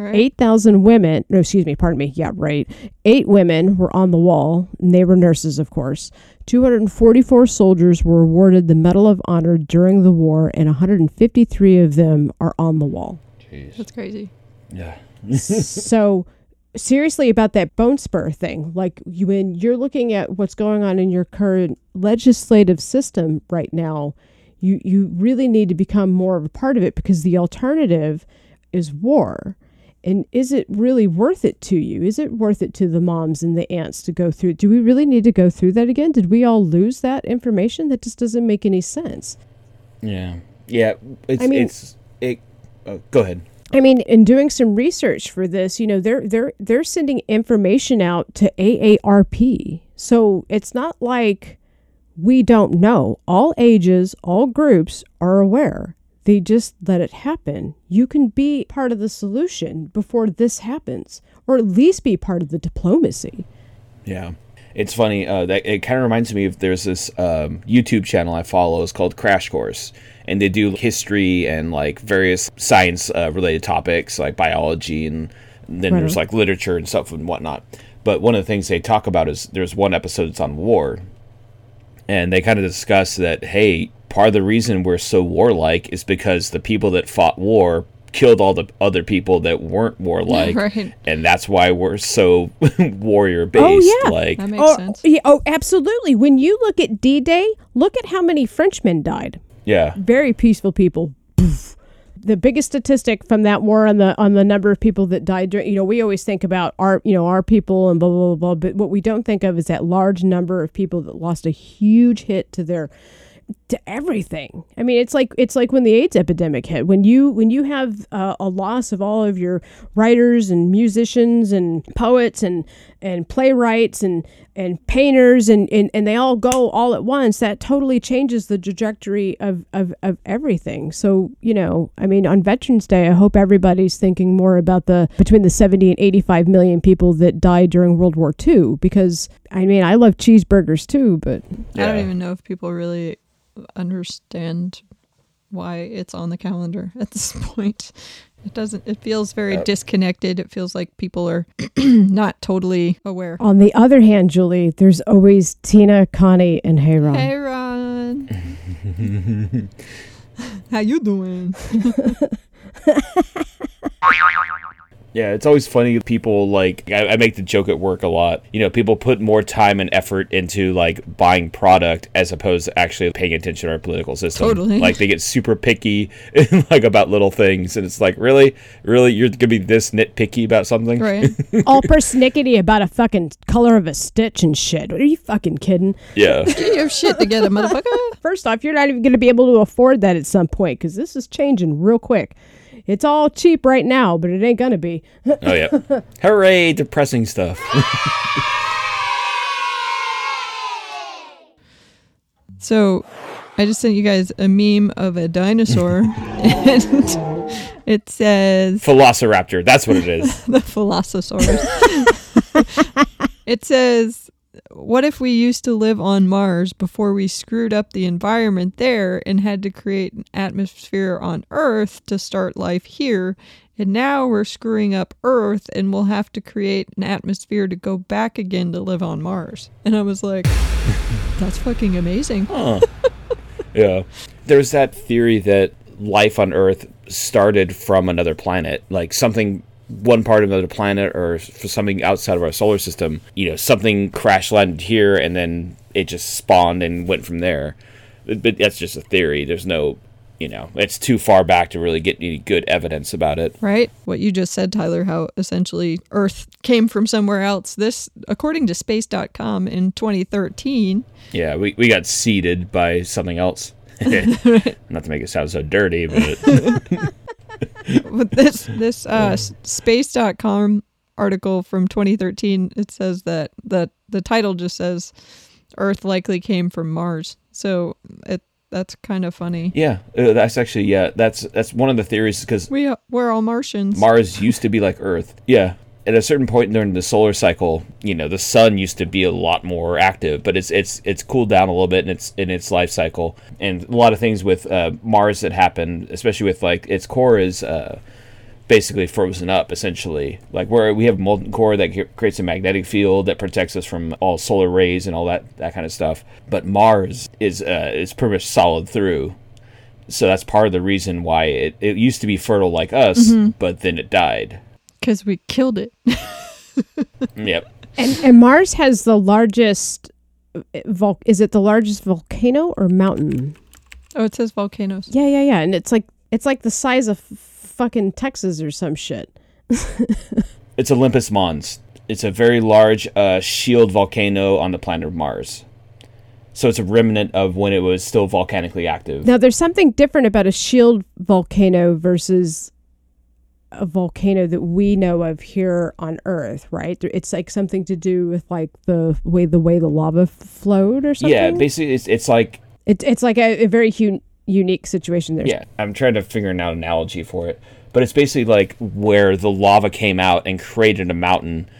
Right. 8,000 women, no, excuse me, pardon me. Yeah, right. Eight women were on the wall, and they were nurses, of course. 244 soldiers were awarded the Medal of Honor during the war, and 153 of them are on the wall. Jeez. That's crazy. Yeah. so, seriously, about that bone spur thing, like you, when you're looking at what's going on in your current legislative system right now, you, you really need to become more of a part of it because the alternative is war. And is it really worth it to you? Is it worth it to the moms and the aunts to go through? Do we really need to go through that again? Did we all lose that information? That just doesn't make any sense. Yeah. Yeah. It's I mean- it's it. Uh, go ahead. I mean, in doing some research for this, you know, they're they're they're sending information out to AARP. So it's not like we don't know. All ages, all groups are aware. They just let it happen. You can be part of the solution before this happens, or at least be part of the diplomacy. Yeah. It's funny. Uh, that it kind of reminds me of there's this um, YouTube channel I follow. It's called Crash Course, and they do history and like various science uh, related topics like biology, and then Right there's like literature and stuff and whatnot. But one of the things they talk about is there's one episode that's on war, and they kind of discuss that hey, part of the reason we're so warlike is because the people that fought war killed all the other people that weren't warlike, Right. and that's why we're so warrior based. Oh yeah, like oh, Yeah, oh, absolutely. When you look at D-Day, look at how many Frenchmen died. yeah. Very peaceful people. Poof. The biggest statistic from that war on the on the number of people that died during you know we always think about our you know our people and blah blah blah blah but what we don't think of is that large number of people that lost a huge hit to their to everything. I mean, it's like it's like when the AIDS epidemic hit. When you when you have uh, a loss of all of your writers and musicians and poets and and playwrights and and painters and, and and they all go all at once, that totally changes the trajectory of of of everything. So you know, I mean, on Veterans Day, I hope everybody's thinking more about the between the seventy and eighty five million people that died during World War II. Because I mean, I love cheeseburgers too, but I don't even know if people really understand why it's on the calendar at this point. It doesn't. It feels very Uh, disconnected. It feels like people are not totally aware. On the other hand, Julie, there's always Tina, Connie, and Hey Ron. Hey, Ron. How you doing? Yeah, it's always funny. People like I, I make the joke at work a lot. You know, people put more time and effort into like buying product as opposed to actually paying attention to our political system. Totally. Like they get super picky, like about little things, and it's like, really, really, you're gonna be this nitpicky about something, Right. All persnickety about a fucking color of a stitch and shit. Are you fucking kidding? Yeah. Get your shit together, motherfucker. First off, you're not even going to be able to afford that at some point because this is changing real quick. It's all cheap right now, but it ain't going to be. oh yeah. Hooray! Depressing stuff. So, I just sent you guys a meme of a dinosaur, and it says Velociraptor. That's what it is. the Velocisaurus. it says, What if we used to live on Mars before we screwed up the environment there and had to create an atmosphere on Earth to start life here? And now we're screwing up Earth and we'll have to create an atmosphere to go back again to live on Mars. And I was like, That's fucking amazing. Huh. yeah. There's that theory that life on Earth started from another planet, like something one part of another planet or for something outside of our solar system. You know, something crash landed here and then it just spawned and went from there. But, but that's just a theory. There's no, you know, it's too far back to really get any good evidence about it. Right? What you just said, Tyler, how essentially Earth came from somewhere else. This, according to space.com in 2013, Yeah, we, we got seeded by something else. Not to make it sound so dirty, but with this this uh space.com article from 2013 it says that that the title just says earth likely came from mars so it that's kind of funny yeah, uh, that's actually yeah, that's that's one of the theories because we we're all martians Mars used to be like Earth. Yeah. At a certain point during the solar cycle, you know, the sun used to be a lot more active, but it's it's it's cooled down a little bit in its in its life cycle, and a lot of things with uh, Mars that happened, especially with like its core is uh, basically frozen up, essentially. Like where we have a molten core that creates a magnetic field that protects us from all solar rays and all that that kind of stuff, but Mars is uh, is pretty much solid through. So that's part of the reason why it, it used to be fertile like us, Mhm. but then it died. Because we killed it Yep. And, and Mars has the largest. uh, Vol- is it the largest volcano or mountain? oh it says volcanoes Yeah, yeah, yeah. And it's like it's like the size of fucking Texas or some shit. It's Olympus Mons. It's a very large uh, shield volcano on the planet of Mars. So it's a remnant of when it was still volcanically active. Now, there's something different about a shield volcano versus a volcano that we know of here on Earth, right? It's like something to do with like the way the way the lava flowed or something. Yeah, basically, it's, it's like It's it's like a, a very hu- unique situation there. Yeah, I'm trying to figure out an analogy for it, but it's basically like where the lava came out and created a mountain,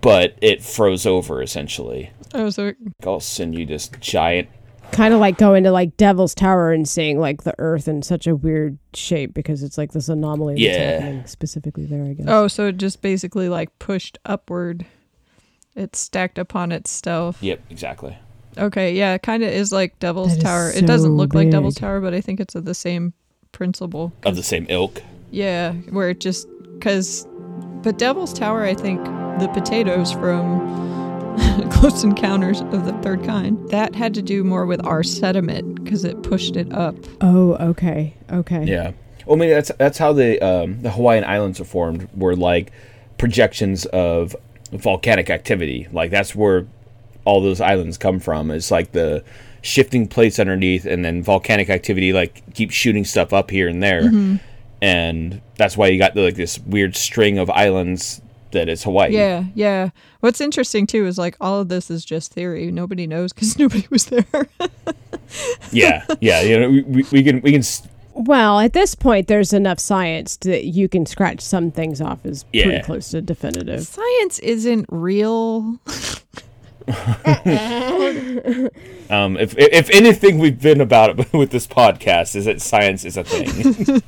but it froze over essentially. Oh, so I'll send you this giant. Kind of like going to like Devil's Tower and seeing like the Earth in such a weird shape because it's like this anomaly that's Yeah. happening specifically there. I guess. oh, so it just basically like pushed upward. It's stacked upon itself. Yep, exactly. Okay, yeah, it kind of is like Devil's That is Tower. it doesn't so look like Devil's. Tower, but I think it's of the same principle. Of the same ilk. Yeah, where it just because, but Devil's Tower, I think the potatoes from Close Encounters of the Third Kind that had to do more with our sediment because it pushed it up. Oh, okay, okay. Yeah. Well, I mean that's that's how the um, the Hawaiian Islands are formed. Were like projections of volcanic activity. Like that's where all those islands come from. It's like the shifting plates underneath, and then volcanic activity like keeps shooting stuff up here and there, Mhm. and that's why you got like this weird string of islands that is Hawaii. Yeah, yeah. What's interesting too is like all of this is just theory. Nobody knows because nobody was there. yeah, yeah. You know, we, we, we can we can s- Well, at this point, there's enough science that you can scratch some things off as pretty close to definitive. Science isn't real. um if if anything we've been about it with this podcast is that science is a thing.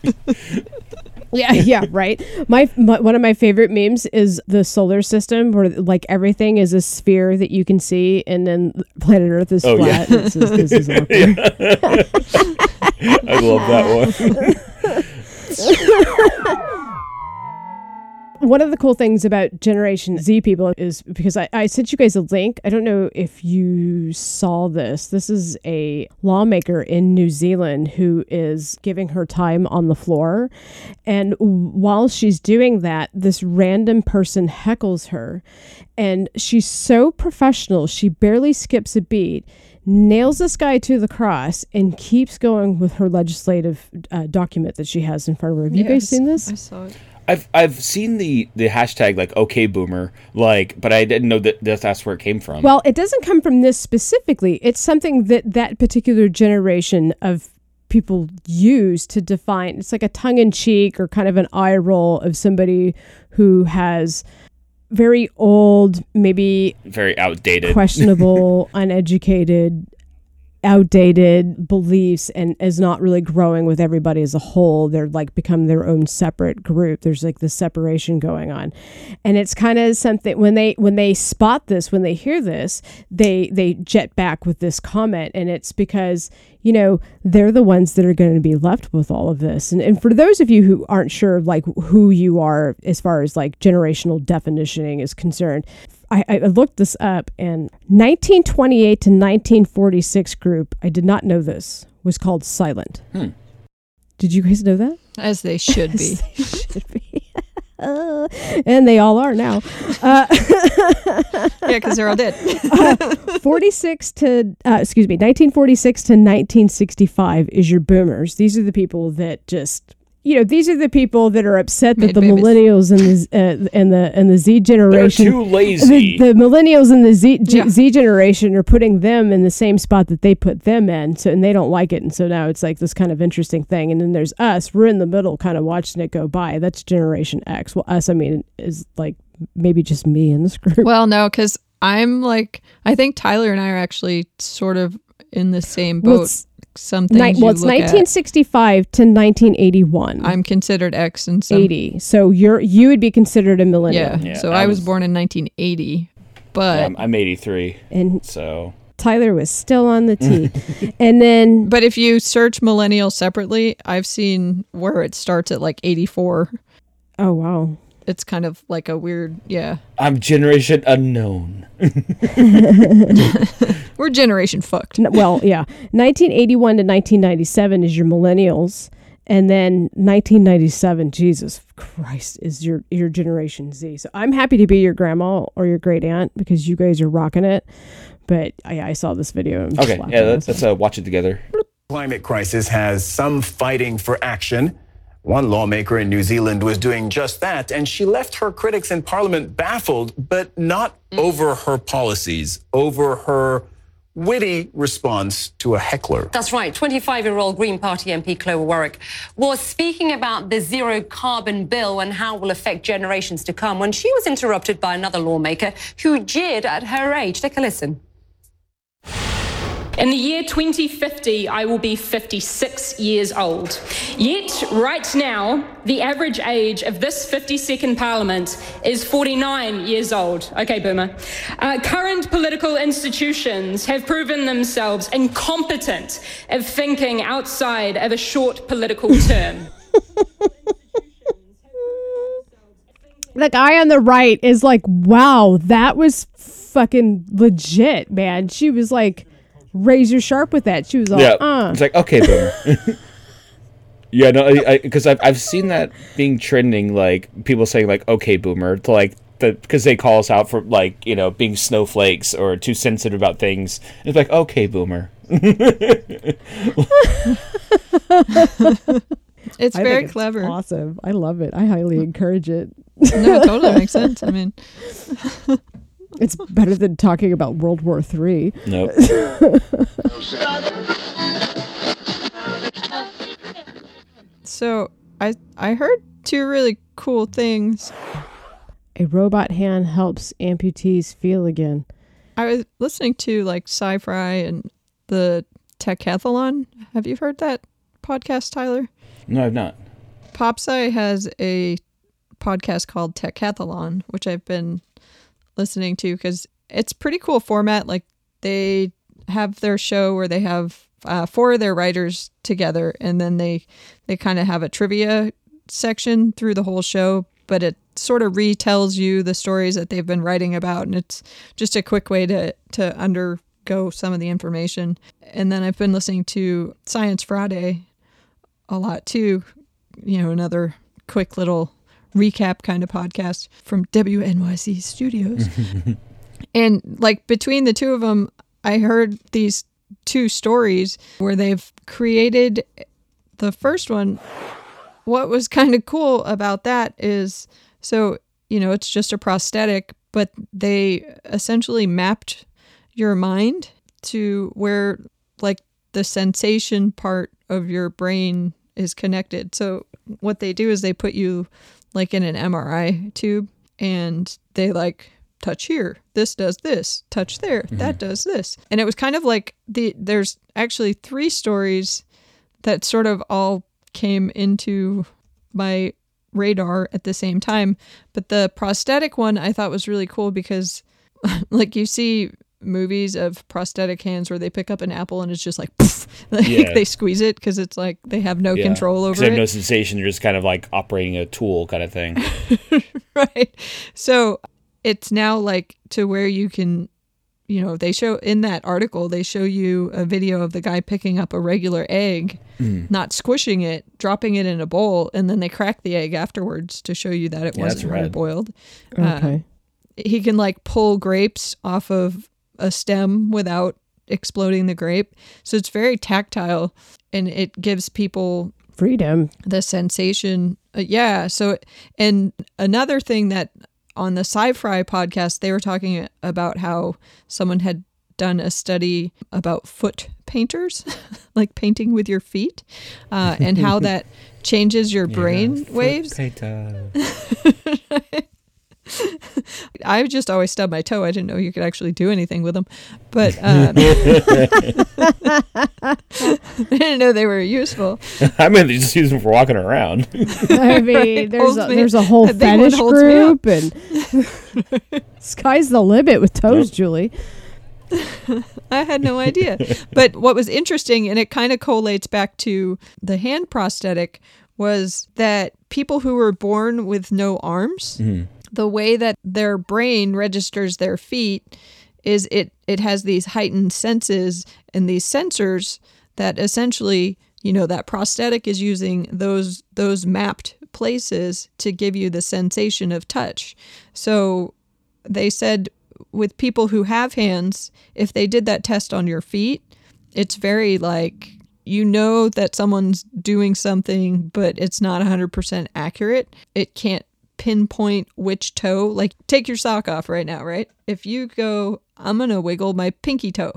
Yeah, yeah, right. My, my one of my favorite memes is the solar system, where like everything is a sphere that you can see, and then planet Earth is Oh, yeah. flat. and it says, this is awkward. I love that one. One of the cool things about Generation Z people is because I, I sent you guys a link. I don't know if you saw this. This is a lawmaker in New Zealand who is giving her time on the floor. And while she's doing that, this random person heckles her. And she's so professional, she barely skips a beat. Nails this guy to the cross and keeps going with her legislative uh, document that she has in front of her. Have you guys seen this? I saw it. I've I've seen the the hashtag like okay boomer like but I didn't know that that that's where it came from. Well, it doesn't come from this specifically. It's something that that particular generation of people use to define. It's like a tongue in cheek or kind of an eye roll of somebody who has very old, maybe very outdated. questionable, uneducated, outdated beliefs and is not really growing with everybody as a whole. They're like become their own separate group. There's like this separation going on. And it's kind of something when they when they spot this, when they hear this, they they jet back with this comment and it's because you know, they're the ones that are going to be left with all of this. And, and for those of you who aren't sure, like, who you are as far as like generational definitioning is concerned, I, I looked this up and 1928 to 1946 group, I did not know this, was called Silent. Hmm. Did you guys know that? As they should be. should be. Uh, and they all are now. Uh, yeah, because they're all dead. uh, 46 to, uh, excuse me, 1946 to 1965 is your boomers. These are the people that just, you know, these are the people that are upset that Made the babies. millennials and the uh, and the and the Z generation too lazy. The, the millennials and the Z G- Yeah. Z generation are putting them in the same spot that they put them in, so and they don't like it, and so now it's like this kind of interesting thing. And then there's us, we're in the middle, kind of watching it go by. That's Generation X. Well, us, I mean, is like maybe just me in this group. Well, no, because I'm like, I think Tyler and I are actually sort of in the same boat. it's some Ni- well, you it's look at. 1965 to 1981. I'm considered X and some. 80. So you're you would be considered a millennial. Yeah. Yeah, so I I was was- born in 1980, but Yeah, I'm, I'm 83. And So Tyler was still on the tee. and then but if you search millennial separately, I've seen where it starts at like 84. oh wow. It's kind of like a weird, yeah. I'm generation unknown. We're generation fucked. N- Well, yeah. 1981 to 1997 is your millennials. And then 1997, Jesus Christ, is your your generation Z. So I'm happy to be your grandma or your great aunt because you guys are rocking it. But I, I saw this video. And Okay, yeah, let's, let's uh, watch it together. Climate crisis has some fighting for action, One lawmaker in New Zealand was doing just that, and she left her critics in Parliament baffled, but not mm. over her policies, over her witty response to a heckler. That's right. 25 year old Green Party MP Chlöe Swarbrick was speaking about the zero carbon bill and how it will affect generations to come when she was interrupted by another lawmaker who jeered at her age. Take a listen. In the year 2050, I will be 56 years old. Yet, right now, the average age of this 52nd Parliament is 49 years old. Okay, Boomer. Uh, current political institutions have proven themselves incompetent of thinking outside of a short political term. The guy on the right is like, wow, that was fucking legit, man. She was like razor sharp with that. She was all, yeah, uh. it's like okay, boomer. yeah, no, because I've I've seen that being trending, like people saying like okay, boomer, to like the because they call us out for like you know being snowflakes or too sensitive about things. It's like okay, boomer. It's I very think clever. awesome. I love it. I highly encourage it. no, it totally makes sense. I mean, it's better than talking about World War Three. Nope. so I I heard two really cool things. A robot hand helps amputees feel again. I was listening to like sci-fi and the Techathlon. Have you heard that podcast, Tyler? No, I've not. PopSci has a podcast called Techathlon, which I've been listening to because it's pretty cool format. Like they have their show where they have uh, four of their writers together, and then they they kind of have a trivia section through the whole show, but it sort of retells you the stories that they've been writing about, and it's just a quick way to to undergo some of the information. And then I've been listening to Science Friday a lot too. You know, another quick little recap kind of podcast from WNYC Studios. and like between the two of them, I heard these two stories where they've created the first one. What was kind of cool about that is so, you know, it's just a prosthetic, but they essentially mapped your mind to where like the sensation part of your brain is connected. So what they do is they put you like in an MRI tube and they like touch here this does this touch there mm-hmm. that does this. And it was kind of like the there's actually three stories that sort of all came into my radar at the same time. But the prosthetic one I thought was really cool because like you see movies of prosthetic hands where they pick up an apple and it's just like, poof, like Yeah. they squeeze it because it's like they have no Yeah. control 'Cause over they have it. no sensation. They're just kind of like operating a tool kind of thing. right. So it's now like to where you can, you know, they show in that article, they show you a video of the guy picking up a regular egg, Mm. not squishing it, dropping it in a bowl, and then they crack the egg afterwards to show you that it Yeah, wasn't hard boiled. Okay. he can like pull grapes off of a stem without exploding the grape. So it's very tactile and it gives people freedom, the sensation. Uh, yeah. So, and another thing that on the SciFri podcast, they were talking about how someone had done a study about foot painters, like painting with your feet, uh, and how that changes your brain waves. I just always stub my toe. I didn't know you could actually do anything with them, but um, I didn't know they were useful. I mean, they just use them for walking around. I mean, Right. there's a, me- there's a whole that fetish holds me up. group, and sky's the limit with toes, Julie. I had no idea. but what was interesting, and it kind of collates back to the hand prosthetic, was that people who were born with no arms, the way that their brain registers their feet is it it has these heightened senses and these sensors that essentially you know that prosthetic is using those those mapped places to give you the sensation of touch so they said with people who have hands if they did that test on your feet it's very like you know that someone's doing something, but it's not 100% accurate. It can't pinpoint which toe. Like, take your sock off right now, right? If you go, I'm going to wiggle my pinky toe.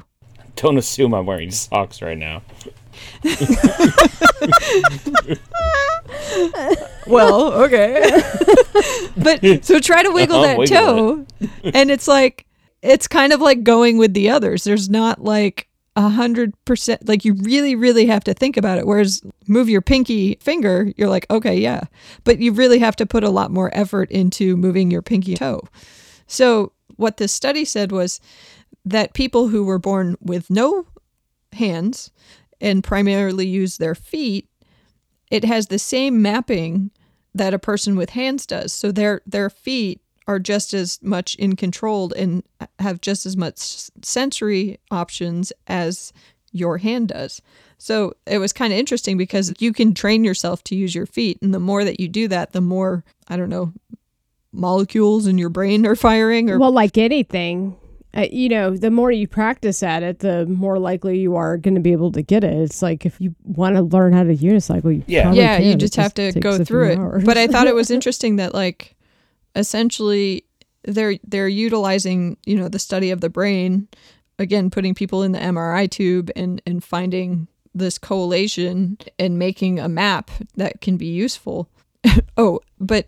Don't assume I'm wearing socks right now. well, okay. but so try to wiggle I'll that wiggle toe, and it's like it's kind of like going with the others. There's not like a hundred percent. Like you really, really have to think about it. Whereas move your pinky finger, you're like, okay, yeah, but you really have to put a lot more effort into moving your pinky toe. So what this study said was that people who were born with no hands and primarily use their feet it has the same mapping that a person with hands does. So their their feet are just as much in control and have just as much sensory options as your hand does. So it was kind of interesting because you can train yourself to use your feet and the more that you do that, the more I don't know molecules in your brain are firing or Well, like anything, uh, you know, the more you practice at it, the more likely you are going to be able to get it. It's like if you want to learn how to unicycle, you yeah yeah you can. It just have to go through it hours. but i thought it was interesting that like essentially they're they're utilizing you know the study of the brain again putting people in the mri tube and and finding this correlation and making a map that can be useful. Oh but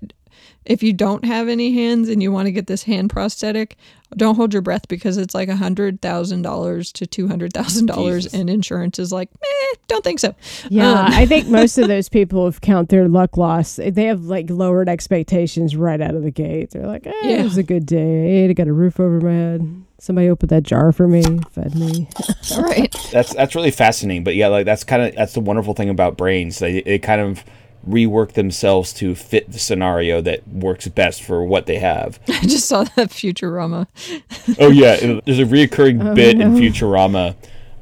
if you don't have any hands and you want to get this hand prosthetic don't hold your breath because it's like a hundred thousand dollars to two hundred thousand dollars and insurance is like eh, don't think so Yeah, Um, I think most of those people have count their luck loss. They have like lowered expectations right out of the gate. They're like, eh, Yeah. it was a good day. I got a roof over my head. Somebody opened that jar for me, fed me. All right. That's that's really fascinating. But yeah, like that's kind of that's the wonderful thing about brains. They they kind of rework themselves to fit the scenario that works best for what they have. I just saw that Futurama. Oh yeah, there's a reoccurring Oh, bit in. Futurama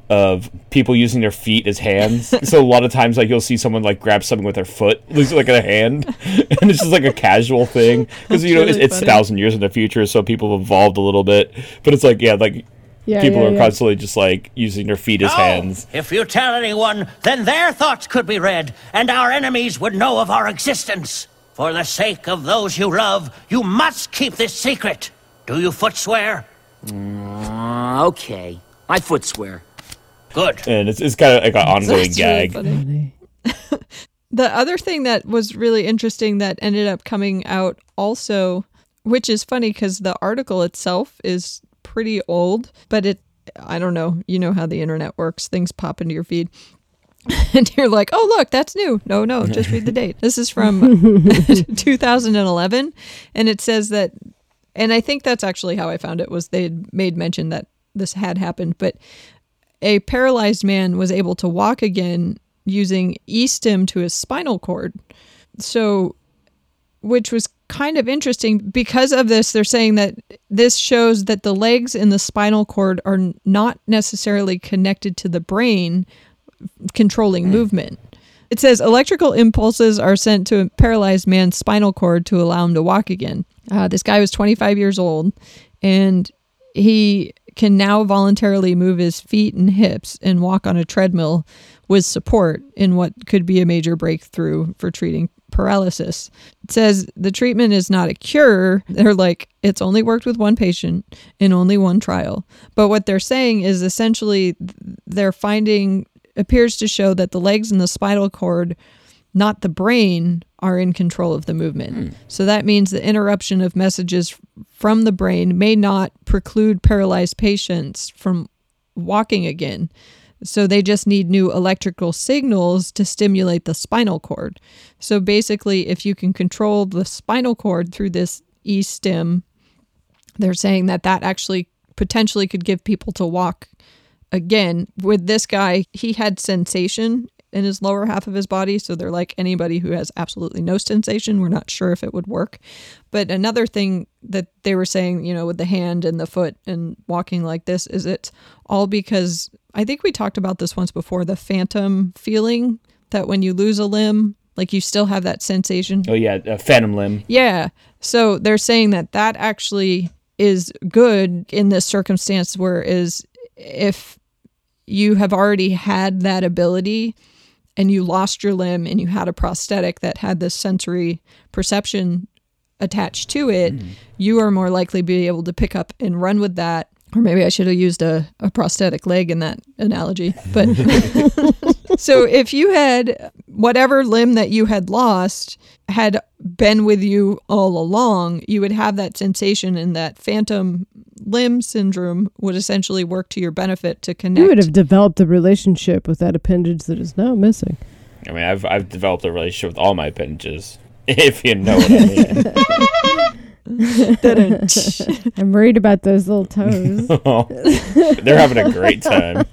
of people using their feet as hands. so a lot of times, like you'll see someone like grab something with their foot, looks like a hand, and it's just like a casual thing because you know really it's, it's thousand years in the future, so people have evolved a little bit. But it's like yeah, like Yeah, people yeah, are yeah. constantly just like using their feet as No! hands. If you tell anyone, then their thoughts could be read, and our enemies would know of our existence. For the sake of those you love, you must keep this secret. Do you foot swear? Uh, okay. I foot swear. Good. And it's, it's kind of like an ongoing That's really gag. funny. the other thing that was really interesting that ended up coming out also, which is funny because the article itself is pretty old, but it, I don't know, you know how the internet works, things pop into your feed. and you're like, oh, look, that's new. No, no, just read the date. This is from 2011. And it says that, and I think that's actually how I found it, was they had made mention that this had happened, but a paralyzed man was able to walk again using e-stim to his spinal cord. So, which was kind of interesting because of this. They're saying that this shows that the legs and the spinal cord are not necessarily connected to the brain controlling movement. It says electrical impulses are sent to a paralyzed man's spinal cord to allow him to walk again. Uh, this guy was 25 years old and he can now voluntarily move his feet and hips and walk on a treadmill with support in what could be a major breakthrough for treating paralysis. It says the treatment is not a cure. They're like, it's only worked with one patient in only one trial. But what they're saying is essentially th- they're finding appears to show that the legs and the spinal cord, not the brain, are in control of the movement. Hmm. So that means the interruption of messages from the brain may not preclude paralyzed patients from walking again. So they just need new electrical signals to stimulate the spinal cord. So basically, if you can control the spinal cord through this e stim, they're saying that that actually potentially could give people to walk again. With this guy, he had sensation in his lower half of his body. So they're like anybody who has absolutely no sensation, we're not sure if it would work. But another thing that they were saying, you know, with the hand and the foot and walking like this, is it's all because I think we talked about this once before the phantom feeling that when you lose a limb, like you still have that sensation. Oh yeah, a phantom limb. Yeah. So they're saying that that actually is good in this circumstance, whereas if you have already had that ability and you lost your limb and you had a prosthetic that had this sensory perception attached to it, mm. you are more likely to be able to pick up and run with that. Or maybe I should have used a, a prosthetic leg in that analogy. But so if you had whatever limb that you had lost had been with you all along, you would have that sensation and that phantom limb syndrome would essentially work to your benefit to connect. You would have developed a relationship with that appendage that is now missing. I mean, I've I've developed a relationship with all my appendages, if you know what I mean. I'm worried about those little toes. Oh. They're having a great time.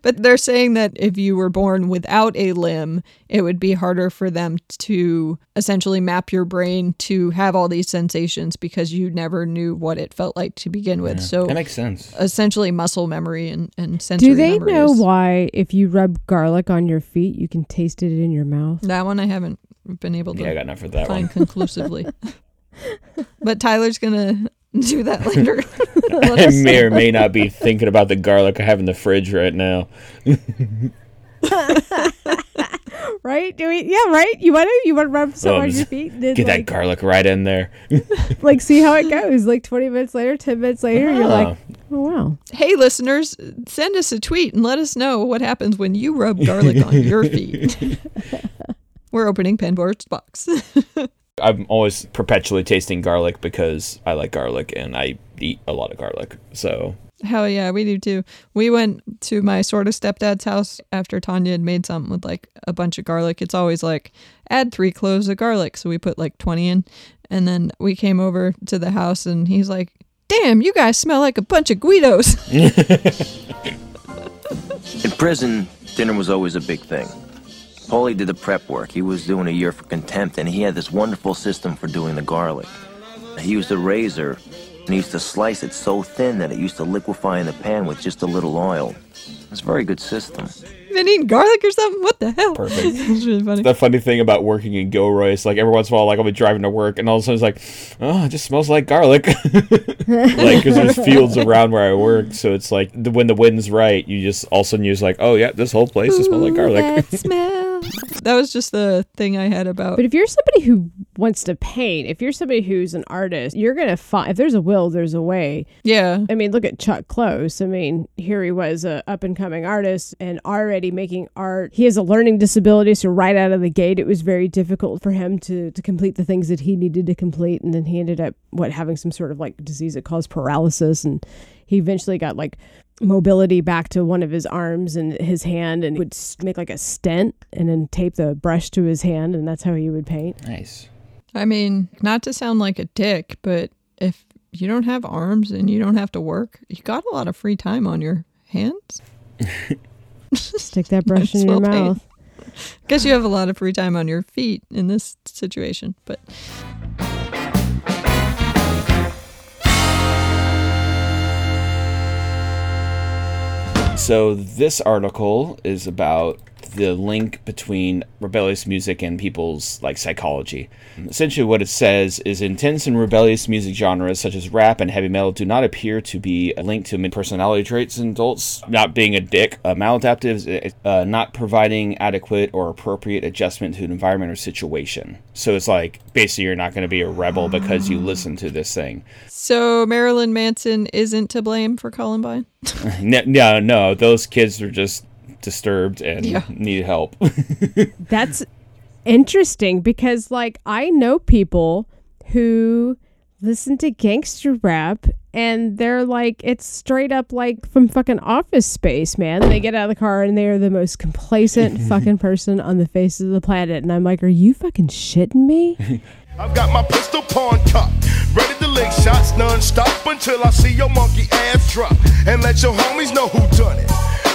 But they're saying that if you were born without a limb, it would be harder for them to essentially map your brain to have all these sensations because you never knew what it felt like to begin with. Yeah, so that makes sense. Essentially, muscle memory and, and sensory Do they memory know is- why if you rub garlic on your feet, you can taste it in your mouth? That one I haven't been able to Yeah, I got enough for that find one. conclusively. but Tyler's gonna do that later. I may or may not be thinking about the garlic I have in the fridge right now. right? Do we? Yeah, right. You want to? You want to rub some Oh, on your feet? and then, Get that garlic right in there. like see how it goes. Like twenty minutes later, ten minutes later, you're like, oh wow. Hey, listeners, send us a tweet and let us know what happens when you rub garlic on your feet. We're opening Pandora's box. I'm always perpetually tasting garlic because I like garlic and I eat a lot of garlic. So Hell yeah, we do too. We went to my sort of stepdad's house after Tanya had made something with like a bunch of garlic. It's always like add three cloves of garlic, so we put like twenty in, and then we came over to the house and he's like, "Damn, you guys smell like a bunch of Guidos." In prison, dinner was always a big thing. Paulie did the prep work. He was doing a year for contempt, and he had this wonderful system for doing the garlic. He used a razor, and he used to slice it so thin that it used to liquefy in the pan with just a little oil. It's a very good system. Been eating garlic or something? What the hell? Perfect. it's really funny. the funny thing about working in Gilroy is like every once in a while, like I'll be driving to work and all of a sudden it's like, oh, it just smells like garlic. like because there's fields around where I work, so it's like the, when the wind's right, you just all of a sudden you're just like, oh yeah, this whole place just smells like garlic. That smell. That was just the thing I had about. But if you're somebody who wants to paint, if you're somebody who's an artist, you're gonna find if there's a will, there's a way. Yeah. I mean, look at Chuck Close. I mean, here he was an up and coming artist and already making art. He has a learning disability, so right out of the gate, it was very difficult for him to to complete the things that he needed to complete. And then he ended up what having some sort of like disease that caused paralysis, and he eventually got like mobility back to one of his arms and his hand and would make like a stent and then tape the brush to his hand and that's how he would paint. Nice. I mean, not to sound like a dick, but if you don't have arms and you don't have to work, you got a lot of free time on your hands. Stick that brush in your as mouth. Guess you have a lot of free time on your feet in this situation, but So this article is about the link between rebellious music and people's like psychology. Essentially what it says is intense and rebellious music genres such as rap and heavy metal do not appear to be linked to mid personality traits in adults, not being a dick, uh, maladaptive, uh, not providing adequate or appropriate adjustment to an environment or situation. So it's like basically you're not going to be a rebel because you listen to this thing. so Marilyn Manson isn't to blame for Columbine. no, no, no, those kids are just disturbed and Yeah. need help. That's interesting because like I know people who listen to gangster rap and they're like it's straight up like from fucking office space, man. They get out of the car and they are the most complacent fucking person on the face of the planet and I'm like, "Are you fucking shitting me?" I've got my pistol pawn cocked, ready to lick shots non-stop until I see your monkey ass drop. And let your homies know who done it.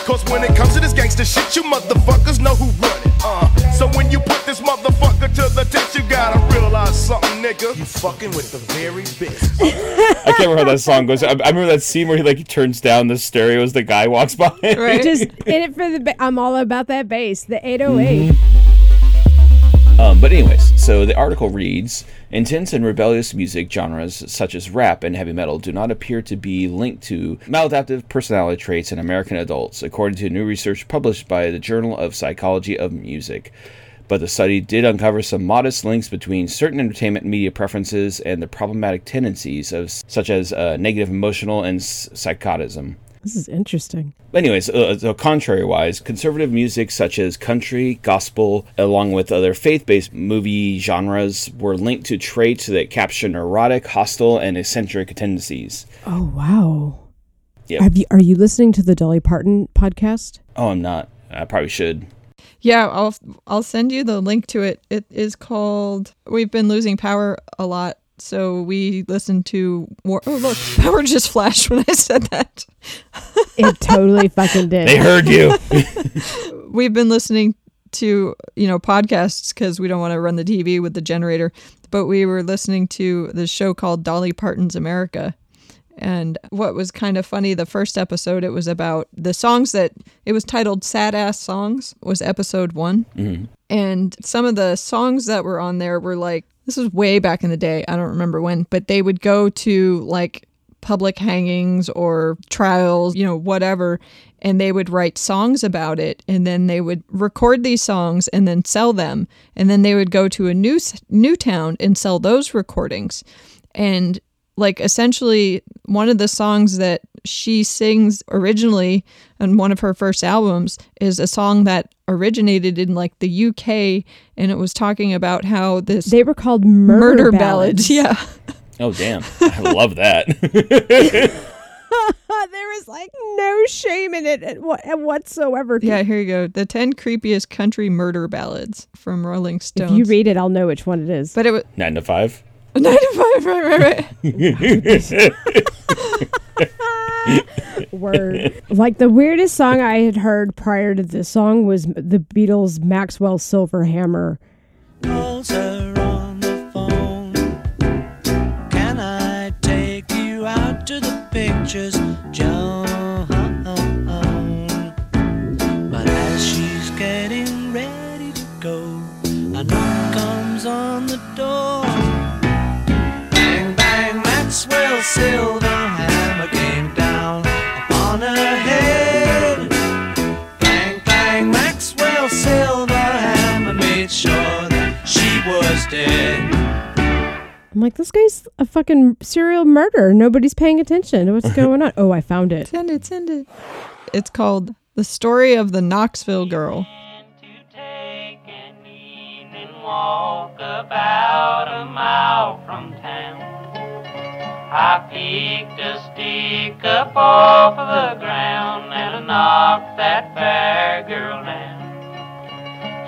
Cause when it comes to this gangster shit, you motherfuckers know who run it. Uh, so when you put this motherfucker to the test, you gotta realize something, nigga. You fucking with the very best. I can't remember how that song goes. I, I remember that scene where he like turns down the stereo as the guy walks by. Right. Just in it for the ba- I'm all about that bass, the 808. Um, but anyways, So the article reads Intense and rebellious music genres such as rap and heavy metal do not appear to be linked to maladaptive personality traits in American adults, according to new research published by the Journal of Psychology of Music. But the study did uncover some modest links between certain entertainment media preferences and the problematic tendencies of such as uh, negative emotional and s- psychotism. This is interesting. Anyways, uh, so contrary wise, conservative music such as country, gospel, along with other faith based movie genres, were linked to traits that capture neurotic, hostile, and eccentric tendencies. Oh wow. Yep. Have you are you listening to the Dolly Parton podcast? Oh, I'm not. I probably should. Yeah, I'll I'll send you the link to it. It is called We've been losing power a lot. So we listened to war Oh look, power just flashed when I said that. It totally fucking did. They heard you. We've been listening to, you know, podcasts cuz we don't want to run the TV with the generator, but we were listening to the show called Dolly Parton's America. And what was kind of funny, the first episode, it was about the songs that it was titled Sad Ass Songs, was episode one. Mhm. And some of the songs that were on there were like, this was way back in the day. I don't remember when, but they would go to like public hangings or trials, you know, whatever. And they would write songs about it. And then they would record these songs and then sell them. And then they would go to a new, new town and sell those recordings. And like essentially one of the songs that she sings originally on one of her first albums is a song that originated in like the UK and it was talking about how this They were called murder, ballads. Yeah. Oh, damn. I love that. there was like no shame in it at what- at whatsoever. Yeah, here you go. The 10 creepiest country murder ballads from Rolling Stones. If you read it, I'll know which one it is. but it was Nine to five. 95 right right right. Word. like the weirdest song I had heard prior to this song was the Beatles' Maxwell Silver Hammer. on the phone. Can I take you out to the pictures, fucking serial murder. Nobody's paying attention. What's going on? Oh, I found it. Send it, send it. It's called The Story of the Knoxville Girl. walk about a mile from town. I picked a stick up off of the ground and I knocked that fair girl down.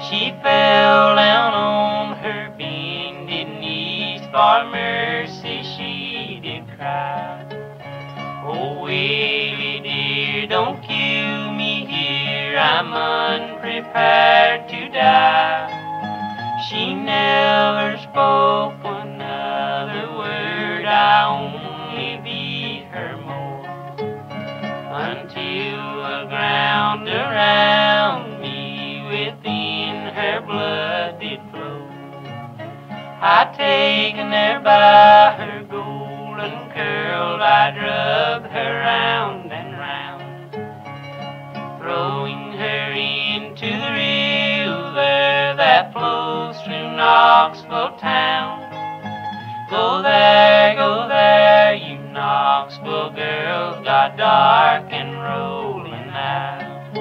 She fell down on her bended knees for mercy. Cry. Oh, Willie dear, don't kill me here. I'm unprepared to die. She never spoke another word. I only beat her more until the ground around me within her blood did flow. I taken her by her golden curl, I drug her round and round, throwing her into the river that flows through Knoxville town. Go there, go there, you Knoxville girls got dark and rolling eyes.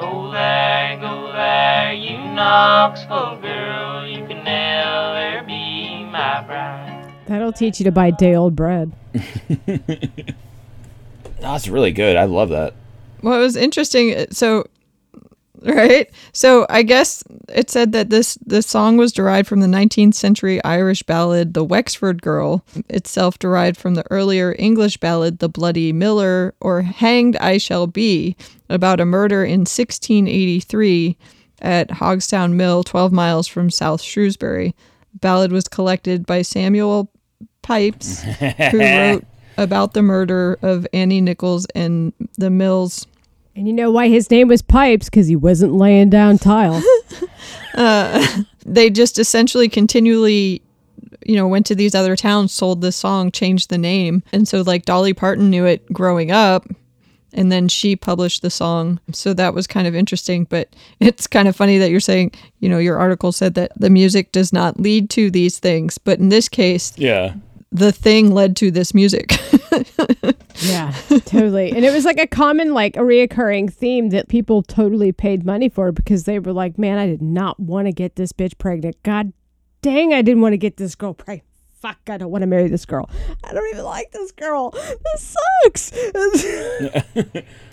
Go there, go there, you Knoxville girl, you can never be my bride. That'll teach you to buy day old bread. That's really good. I love that. Well, it was interesting, uh, so right? So I guess it said that this this song was derived from the 19th century Irish ballad "The Wexford Girl," itself derived from the earlier English ballad "The Bloody Miller" or "Hanged I Shall Be," about a murder in 1683 at Hogstown Mill, 12 miles from South Shrewsbury. The ballad was collected by Samuel Pipes, who wrote about the murder of Annie Nichols and the Mills And you know why his name was Pipes? Because he wasn't laying down tile. uh, they just essentially continually you know went to these other towns sold this song changed the name and so like dolly parton knew it growing up and then she published the song so that was kind of interesting but it's kind of funny that you're saying you know your article said that the music does not lead to these things but in this case Yeah. The thing led to this music Yeah, totally. And it was like a common, like a reoccurring theme that people totally paid money for because they were like, man, I did not want to get this bitch pregnant. God dang, I didn't want to get this girl pregnant. Fuck, I don't want to marry this girl. I don't even like this girl. This sucks.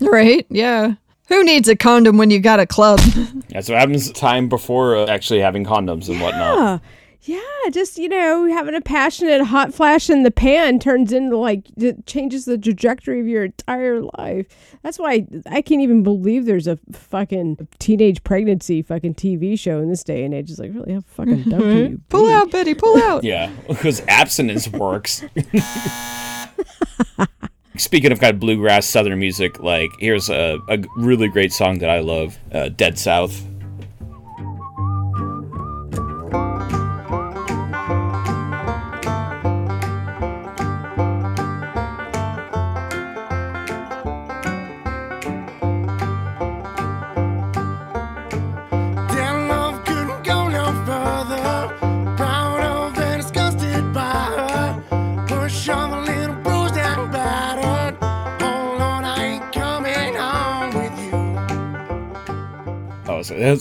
right yeah who needs a condom when you got a club That's what happens time before uh, actually having condoms and whatnot. Yeah, yeah, just, you know, having a passionate hot flash in the pan turns into like, it changes the trajectory of your entire life. That's why I can't even believe there's a fucking teenage pregnancy fucking TV show in this day and age. It's like, really, how fucking dumb can you pull out betty pull out Yeah, because abstinence works. Speaking of kind of bluegrass southern music, like here's a, a really great song that I love, uh, "Dead South."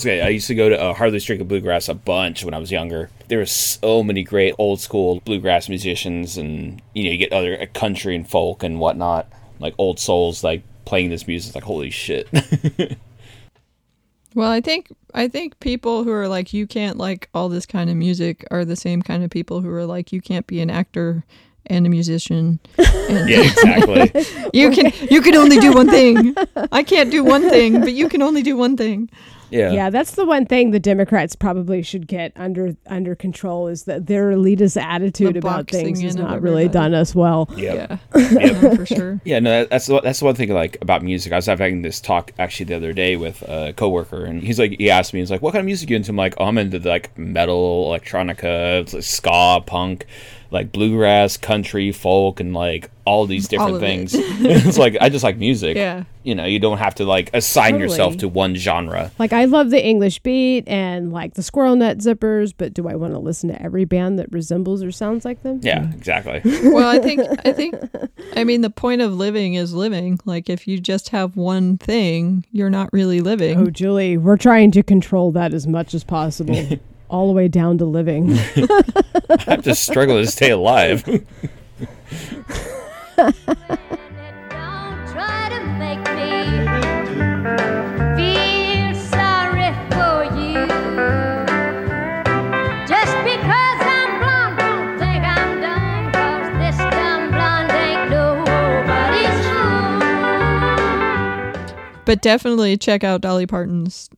Great. I used to go to uh, Hardly Strictly Bluegrass a bunch when I was younger. There were so many great old school bluegrass musicians, and you know, you get other uh, country and folk and whatnot, like old souls, like playing this music. Like holy shit! Well, I think I think people who are like you can't like all this kind of music are the same kind of people who are like you can't be an actor and a musician. And Yeah, exactly. you can you can only do one thing. I can't do one thing, but you can only do one thing. Yeah. Yeah, that's the one thing the Democrats probably should get under under control is that their elitist attitude The about things boxing has not really done us well. Yep. Yeah. Yep. for sure. Yeah, no, that's that's the one thing like about music. I was having this talk actually the other day with a coworker, and he's like, he asked me, he's like, "What kind of music you into?" I'm like, "Oh, I'm into like metal, electronica, like ska, punk, like bluegrass, country, folk, and like all these different All of it. things." it's like I just like music. Yeah. you know, you don't have to like assign yourself to one genre. Like I love the English beat and like the Squirrel Nut Zippers, but do I want to listen to every band that resembles or sounds like them? Yeah, exactly. Well, I think I think I mean the point of living is living. Like if you just have one thing, you're not really living. Oh, Julie, we're trying to control that as much as possible, all the way down to living. I have to struggle to stay alive. Try to make me feel sorry for you. Just because I'm blonde, don't think I'm dumb. 'cause this dumb blonde ain't nobody's fool. But definitely check out Dolly Parton's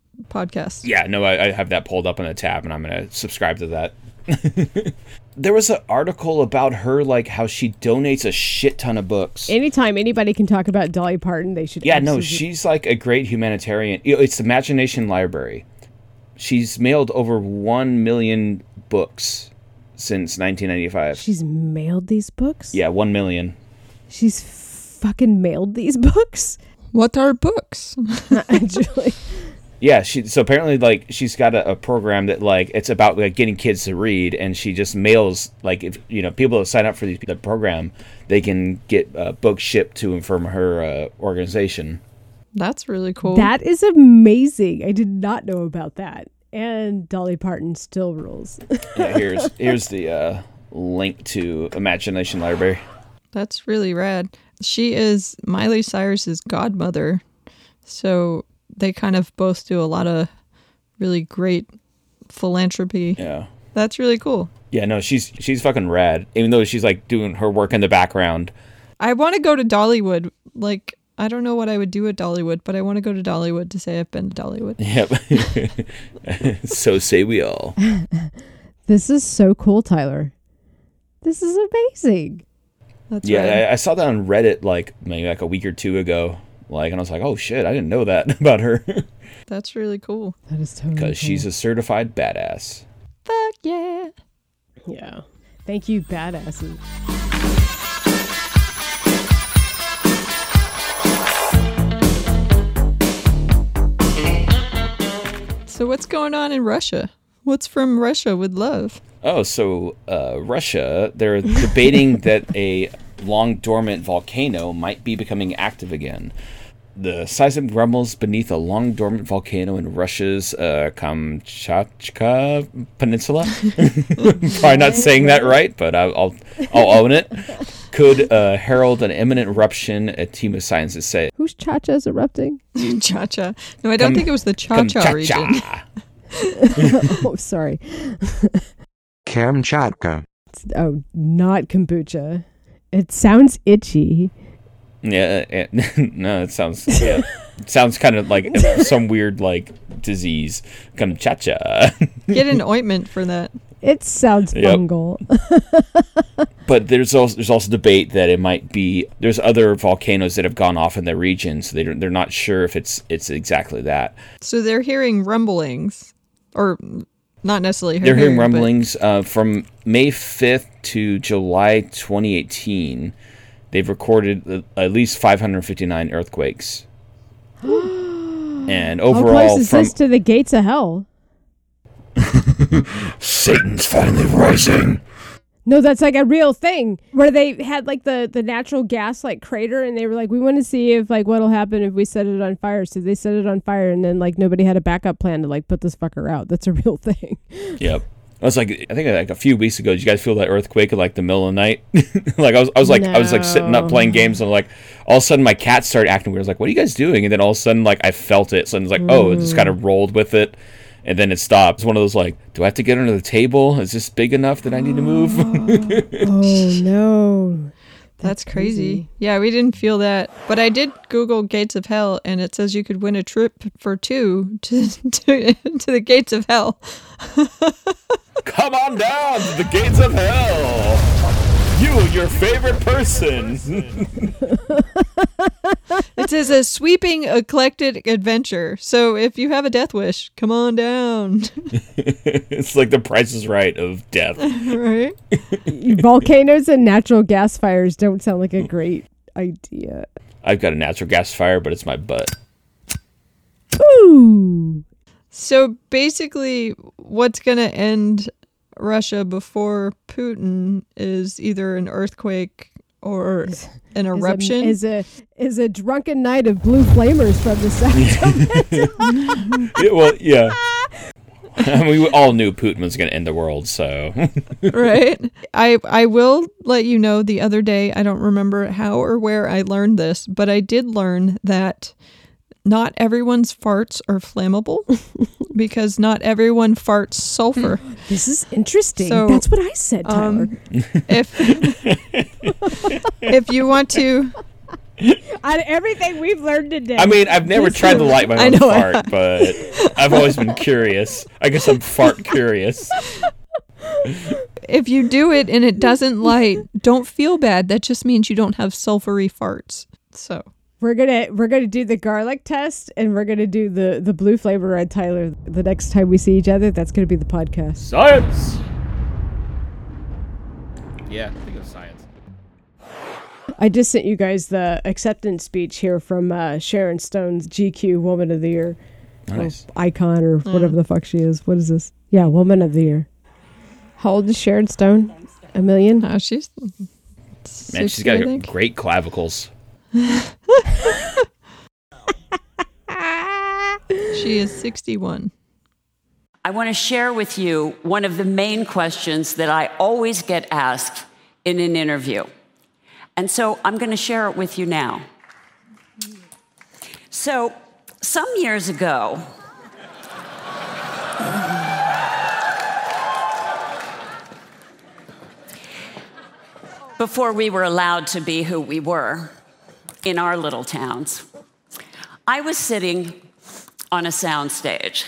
podcast. Yeah, no, I, I have that pulled up on the tab, and I'm gonna subscribe to that. there was an article about her, like how she donates a shit ton of books. Anytime anybody can talk about Dolly Parton, they should. Yeah, no, she's like a great humanitarian. It's Imagination Library. She's mailed over one million books since 1995. She's mailed these books. Yeah, one million. She's fucking mailed these books. What are books? Julie. Yeah, she so apparently like she's got a, a program that like it's about like getting kids to read, and she just mails like if you know people that sign up for the, the program, they can get uh, books shipped to and from her uh, organization. That's really cool. That is amazing. I did not know about that. And Dolly Parton still rules. Yeah, here's here's the uh, link to Imagination Library. That's really rad. She is Miley Cyrus's godmother. So they kind of both do a lot of really great philanthropy. Yeah. That's really cool. Yeah, no, she's she's fucking rad. Even though she's like doing her work in the background. I want to go to Dollywood. Like, I don't know what I would do at Dollywood, but I want to go to Dollywood to say I've been to Dollywood. Yep. so say we all. this is so cool, Tyler. This is amazing. That's yeah, I, I saw that on Reddit like maybe like a week or two ago. Like, and I was like, oh shit, I didn't know that about her. That's really cool. That is totally Because she's a certified badass. Fuck yeah. Yeah. Thank you, badasses. So what's going on in Russia? What's from Russia with love? Oh, so uh, Russia, they're debating that a long dormant volcano might be becoming active again. The seismic rumbles beneath a long dormant volcano in Russia's uh, Kamchatka Peninsula. Probably not saying that right, but I'll, I'll, I'll own it. Could uh, herald an imminent eruption, a team of scientists say. Whose cha-cha's erupting? Cha-cha. No, I don't Kam- think it was the Cha-Cha region. Oh, sorry. Kamchatka. Oh, not kombucha. It sounds itchy. Yeah, no, it sounds yeah, it sounds kind of like some weird like disease. Kamchatka. Get an ointment for that. It sounds Yep. fungal. but there's also there's also debate that it might be there's other volcanoes that have gone off in the region, so they don't, they're not sure if it's it's exactly that. So they're hearing rumblings, or not necessarily. Hearing they're hearing but- rumblings uh, from May 5th to July 2018. They've recorded at least 559 earthquakes, and overall, How close is from this to the gates of hell? Satan's finally rising. No, that's like a real thing where they had like the the natural gas like crater, and they were like, we want to see if like what'll happen if we set it on fire. So they set it on fire, and then like nobody had a backup plan to like put this fucker out. That's a real thing. Yep. I was like, I think like a few weeks ago. Did you guys feel that earthquake at like the middle of the night? like I was, I was like, I was like sitting up playing games, and like all of a sudden my cat started acting weird. I was like, "What are you guys doing?" And then all of a sudden, like I felt it. So it's like, oh, it just kind of mm. rolled with it, and then it stopped. It's one of those like, do I have to get under the table? Is this big enough that I need to move? oh, oh no. That's crazy. Yeah, we didn't feel that. But I did Google Gates of Hell and it says you could win a trip for two to to, to the Gates of Hell. Come on down to the gates of hell. You, your favorite person. it says a sweeping eclectic adventure. So if you have a death wish, come on down. it's like the Price is Right of death. right? Volcanoes and natural gas fires don't sound like a great idea. I've got a natural gas fire, but it's my butt. Ooh. So basically, what's going to end Russia before Putin is either an earthquake or an Is a- eruption. is a is a drunken night of blue flamers from the south. Yeah, well, yeah. We all knew Putin was going to end the world, so. right? I I will let you know the other day, I don't remember how or where I learned this, but I did learn that not everyone's farts are flammable because not everyone farts sulfur. this is interesting. So, That's what I said, Tyler. um, if if you want to on everything we've learned today. I mean, I've never tried to light my I own know. fart, but I've always been curious. I guess I'm fart curious. if you do it and it doesn't light, don't feel bad. That just means you don't have sulfury farts. So We're gonna we're gonna do the garlic test and we're gonna do the the blue flavor red Tyler the next time we see each other. That's gonna be the podcast. Science! Yeah, i think of science. I just sent you guys the acceptance speech here from uh, Sharon Stone's GQ Woman of the Year Nice. or icon or whatever the fuck she is. What is this? Yeah, Woman of the Year. How old is Sharon Stone? A million? Oh, she's Man, she's got great clavicles. she is 61. I want to share with you one of the main questions that I always get asked in an interview. And so I'm going to share it with you now. So, some years ago, before we were allowed to be who we were in our little towns, I was sitting on a soundstage.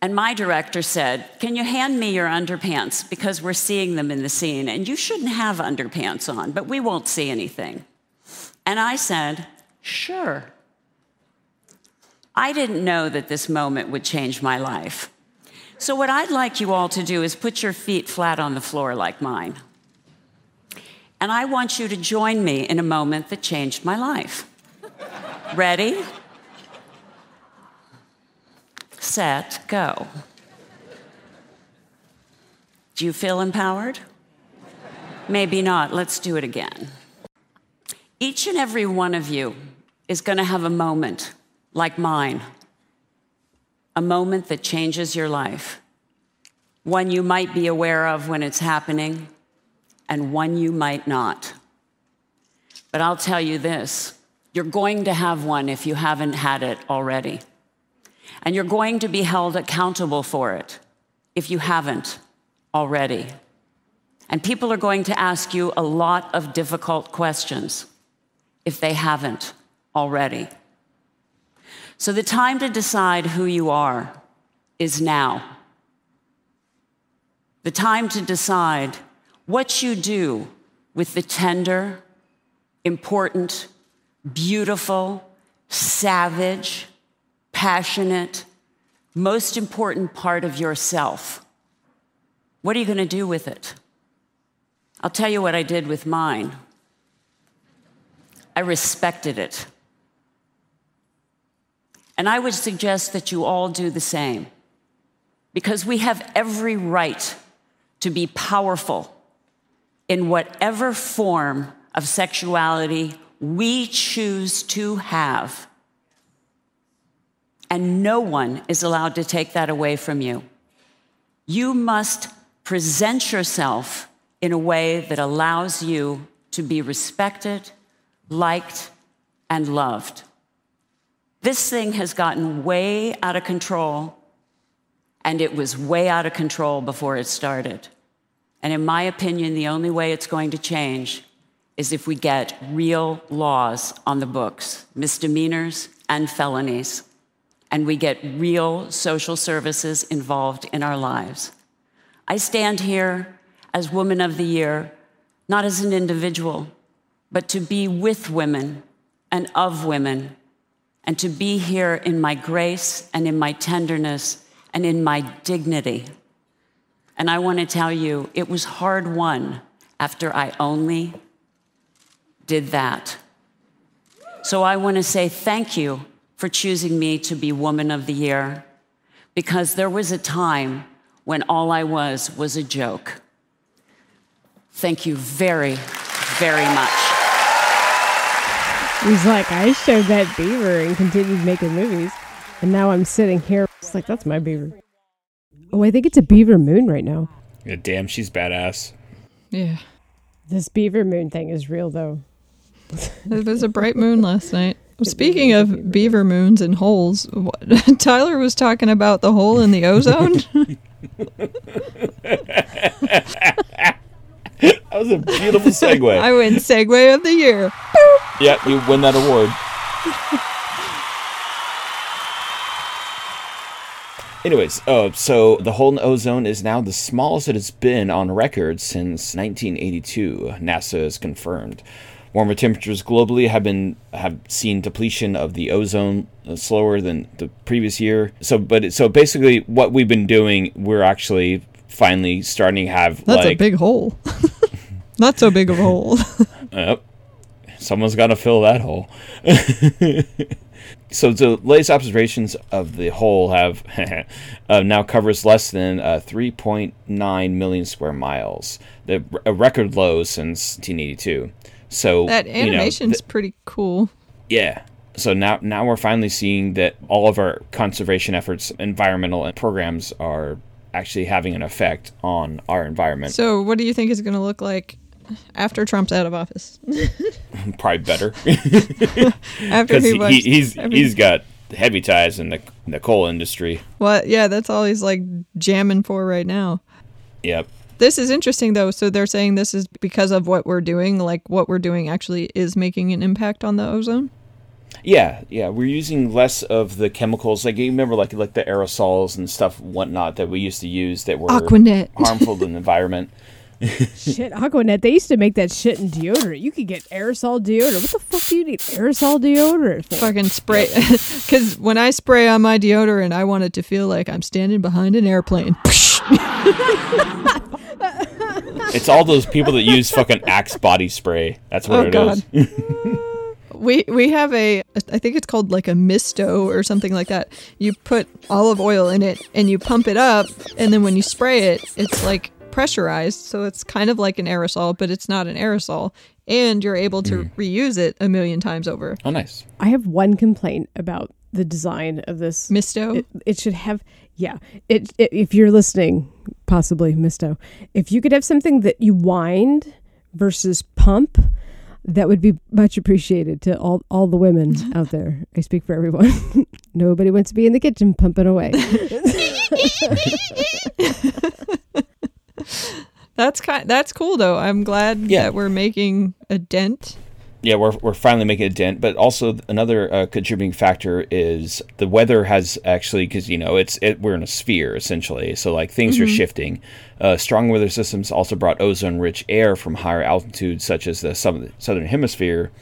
And my director said, Can you hand me your underpants? Because we're seeing them in the scene, and you shouldn't have underpants on, but we won't see anything. And I said, Sure. I didn't know that this moment would change my life. So, what I'd like you all to do is put your feet flat on the floor like mine. And I want you to join me in a moment that changed my life. Ready? Set, go. Do you feel empowered? Maybe not. Let's do it again. Each and every one of you is going to have a moment like mine, a moment that changes your life, one you might be aware of when it's happening, and one you might not. But I'll tell you this you're going to have one if you haven't had it already. And you're going to be held accountable for it if you haven't already. And people are going to ask you a lot of difficult questions if they haven't already. So the time to decide who you are is now. The time to decide what you do with the tender, important, beautiful, savage, passionate, most important part of yourself. What are you going to do with it? I'll tell you what I did with mine. I respected it. And I would suggest that you all do the same because we have every right to be powerful in whatever form of sexuality we choose to have. And no one is allowed to take that away from you. You must present yourself in a way that allows you to be respected, liked, and loved. This thing has gotten way out of control, and it was way out of control before it started. And in my opinion, the only way it's going to change is if we get real laws on the books, misdemeanors and felonies, and we get real social services involved in our lives. I stand here as Woman of the Year, not as an individual, but to be with women and of women, and to be here in my grace and in my tenderness and in my dignity. And I want to tell you, it was hard won after I only did that. So I want to say thank you for choosing me to be Woman of the Year, because there was a time when all I was was a joke. Thank you very, very much. He's like, I showed that beaver and continued making movies. And now I'm sitting here. It's like, that's my beaver. Oh, I think it's a beaver moon right now. Yeah, damn, she's badass. Yeah. This beaver moon thing is real, though. It was a bright moon last night. Speaking of beaver moons and holes, what, Tyler was talking about the hole in the ozone. that was a beautiful segue. I win segue of the year. yeah, you win that award. Anyways, uh, so the hole in the ozone is now the smallest it has been on record since 1982. NASA has confirmed. Warmer temperatures globally have been have seen depletion of the ozone uh, slower than the previous year. So, but so basically, what we've been doing, we're actually finally starting to have That's like a big hole. Not so big of a hole. Yep. Someone's got to fill that hole. so the latest observations of the hole have uh, now covers less than uh, 3.9 million square miles, the a record low since 1982. So that you know, th- pretty cool. yeah. So now now we're finally seeing that all of our conservation efforts, environmental programs are actually having an effect on our environment. So, what do you think is going to look like after Trump's out of office? Probably better. after he he, he's every- he's got heavy ties in the the coal industry. Well, yeah, that's all he's like jamming for right now. Yep. This is interesting though. So they're saying this is because of what we're doing, like what we're doing actually is making an impact on the ozone. Yeah, yeah, we're using less of the chemicals. Like you remember, like like the aerosols and stuff, whatnot that we used to use that were Aquanet. harmful to the environment. shit, Aquanet, they used to make that shit in deodorant. You could get aerosol deodorant. What the fuck do you need aerosol deodorant for? Fucking spray. Because when I spray on my deodorant, I want it to feel like I'm standing behind an airplane. It's all those people that use fucking Axe body spray. That's what Oh, it God. is. we we have a I think it's called like a misto or something like that. You put olive oil in it and you pump it up, and then when you spray it, it's like pressurized, so it's kind of like an aerosol, but it's not an aerosol, and you're able to mm. reuse it a million times over. Oh, nice. I have one complaint about the design of this Misto. It, it should have, yeah. It, it if you're listening, possibly Misto. If you could have something that you wind versus pump, that would be much appreciated to all all the women out there. I speak for everyone. Nobody wants to be in the kitchen pumping away. That's kind. That's cool though. I'm glad that we're making a dent. Yeah, we're, we're finally making a dent, but also another uh, contributing factor is the weather has actually because you know it's it, we're in a sphere essentially, so like things are Mhm. shifting. Uh, strong weather systems also brought ozone-rich air from higher altitudes, such as the southern, southern hemisphere,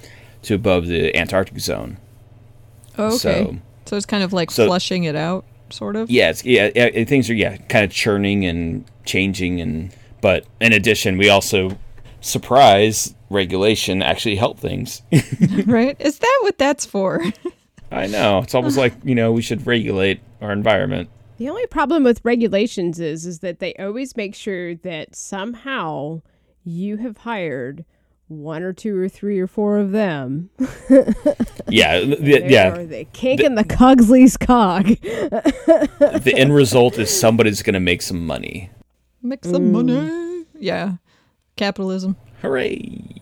to above the Antarctic zone. Oh, okay. So- So, it's kind of like so- flushing it out, sort of. Yeah, yeah, yeah, things are yeah kind of churning and changing, and but in addition, we also surprise regulation actually help things. right? Is that what that's for? I know it's almost like you know we should regulate our environment. The only problem with regulations is is that they always make sure that somehow you have hired one or two or three or four of them. Yeah, th- They yeah. are the kink in the Cogsley's cog. the end result is somebody's going to make some money. Make some mm. money. Yeah. Capitalism. Hooray.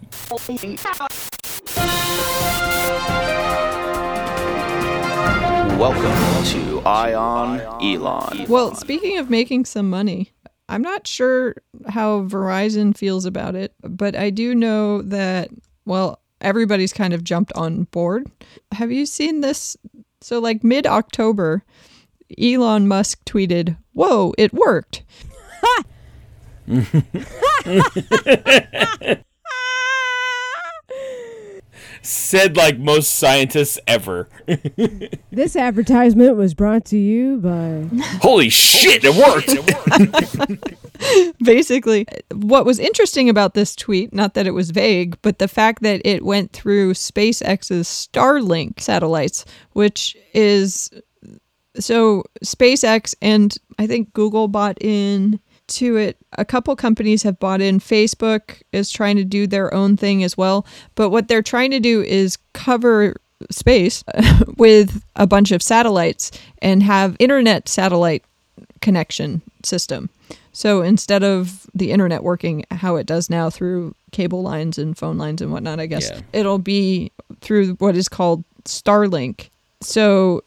Welcome to Ion Elon. Well, speaking of making some money, I'm not sure how Verizon feels about it, but I do know that, well, everybody's kind of jumped on board. Have you seen this? So, like mid October, Elon Musk tweeted, Whoa, it worked. Said like most scientists ever. this advertisement was brought to you by Holy shit, it worked. Basically, what was interesting about this tweet, not that it was vague, but the fact that it went through SpaceX's Starlink satellites, which is so SpaceX and I think Google bought in to it. A couple companies have bought in. Facebook is trying to do their own thing as well. But what they're trying to do is cover space with a bunch of satellites and have internet satellite connection system. So instead of the internet working how it does now through cable lines and phone lines and whatnot, I guess Yeah. it'll be through what is called Starlink. So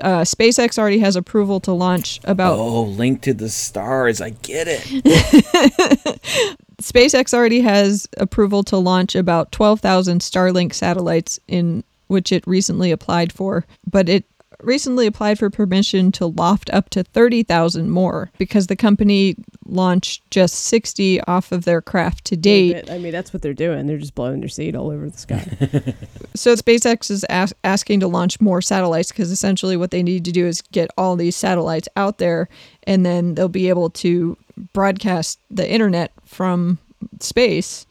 uh, SpaceX already has approval to launch about oh, link to the stars. I get it. SpaceX already has approval to launch about 12,000 Starlink satellites in which it recently applied for, but it recently applied for permission to loft up to 30,000 more because the company launched just 60 off of their craft to date. I mean, that's what they're doing. They're just blowing their seed all over the sky. So SpaceX is as- asking to launch more satellites because essentially what they need to do is get all these satellites out there, and then they'll be able to broadcast the internet from space.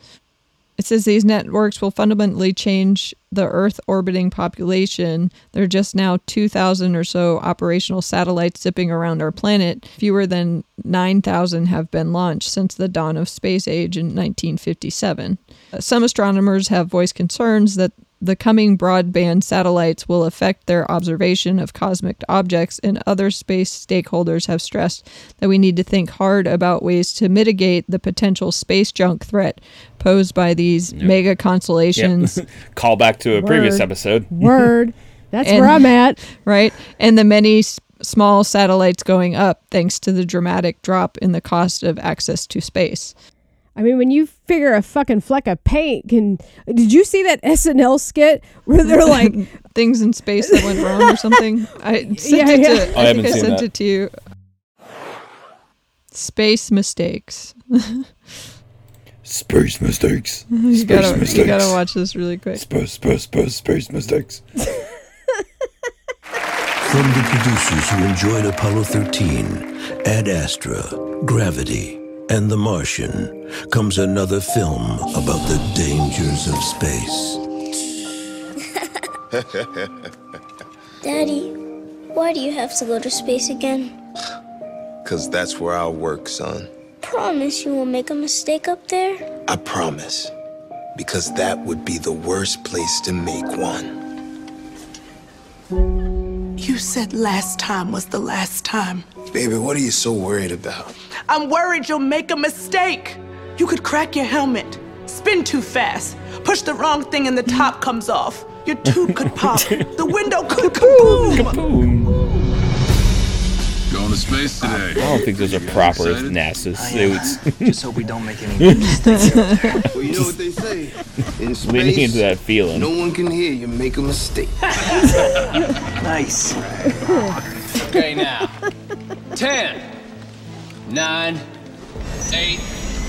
It says these networks will fundamentally change the Earth orbiting population. There are just now 2,000 or so operational satellites zipping around our planet. Fewer than 9,000 have been launched since the dawn of space age in 1957. Uh, Some astronomers have voiced concerns that the coming broadband satellites will affect their observation of cosmic objects, and other space stakeholders have stressed that we need to think hard about ways to mitigate the potential space junk threat posed by these mega constellations. Yep. Call back to a previous episode. Word. That's And- where I'm at. Right? And the many s- small satellites going up thanks to the dramatic drop in the cost of access to space. I mean, when you figure a fucking fleck of paint can. Did you see that SNL skit where they're like. Things in space that went wrong or something. I sent Yeah, it yeah. to I I, think haven't I seen sent that. it to you. Space mistakes. Space mistakes. You Space gotta, mistakes. you gotta watch this really quick. Space, space, space, space mistakes. From the producers who enjoyed Apollo 13, Ad Astra, Gravity, and The Martian, comes another film about the dangers of space. Daddy, why do you have to go to space again? Cause that's where I work, son. Promise you won't make a mistake up there? I promise. Because that would be the worst place to make one. You said last time was the last time. Baby, what are you so worried about? I'm worried you'll make a mistake. You could crack your helmet, spin too fast, push the wrong thing and the top comes off. Your tube could pop, the window could kaboom. Going to space today. I don't think those are proper NASA suits. Just hope we don't make any mistakes up there. Well, you know what they say? In space, Leaning into that feeling. no one can hear you make a mistake. nice. Okay, now. Ten, nine, eight.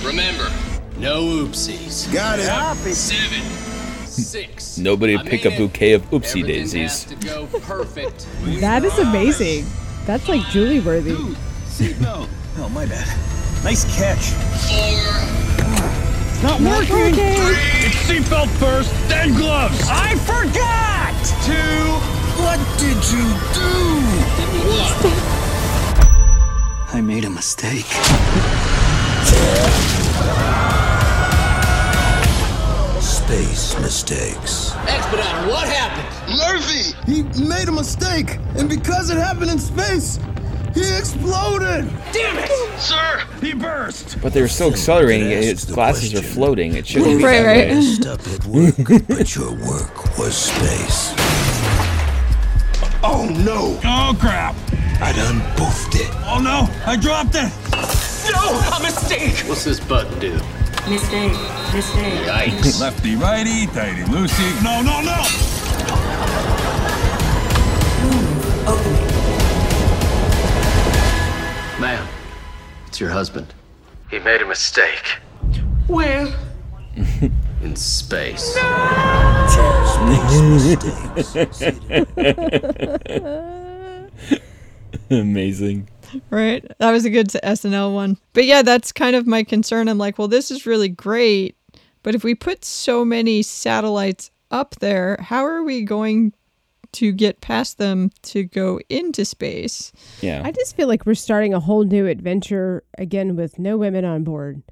Remember, no oopsies. Got it. Seven, six. Nobody I'm pick a in it. bouquet of oopsie Everything daisies. go. That is amazing. That's like Julie worthy. Seatbelt. Oh, my bad. Nice catch. Four. Not Not working. working. It's seatbelt first, then gloves. I forgot. Two. What did you do? I made a mistake. Space mistakes. Expediter, uh, what happened? Murphy! He made a mistake, and because it happened in space, he exploded! Damn it! Sir, he burst. But they were still accelerating. Its glasses are floating. It shouldn't be Right, that right. way. Messed up at work, but your work was space. Oh no! Oh, crap. I done boofed it. Oh, no. I dropped it. No, a mistake. What's this button do? Mistake, mistake. Yikes. Lefty, righty, tighty, loosey. No, no, no. Ma'am, it's your husband. He made a mistake Where? in space. No! Amazing. right? That was a good SNL one. But yeah, that's kind of my concern. I'm like, well, this is really great, but if we put so many satellites up there, how are we going to get past them to go into space? Yeah. I just feel like we're starting a whole new adventure again with no women on board,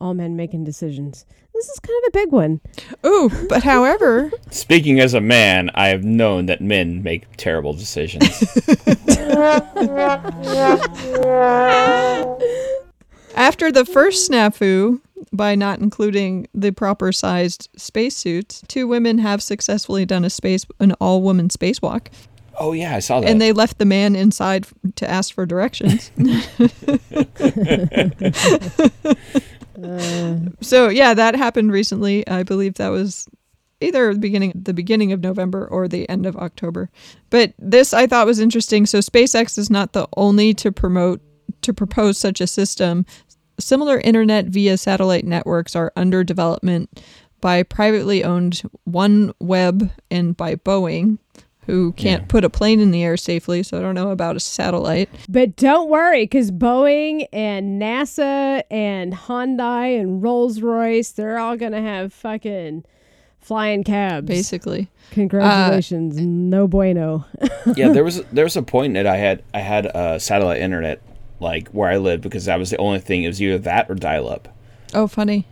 all men making decisions. This is kind of a big one. Ooh, but however, Speaking as a man, I have known that men make terrible decisions. after the first snafu, by not including the proper sized spacesuits, two women have successfully done a space an all woman spacewalk. oh yeah, I saw that. And they left the man inside to ask for directions. Uh. so yeah, that happened recently. I believe that was either the beginning the beginning of November or the end of October. But this I thought was interesting. So SpaceX is not the only to promote to propose such a system. Similar internet via satellite networks are under development by privately owned OneWeb and by Boeing, who can't put a plane in the air safely. So I don't know about a satellite. But don't worry, because Boeing and NASA and Hyundai and Rolls Royce, they're all going to have fucking flying cabs. Basically. Congratulations. no bueno. yeah, there was there was a point that I had I had uh, satellite internet like where I lived because that was the only thing. It was either that or dial up. Oh, funny.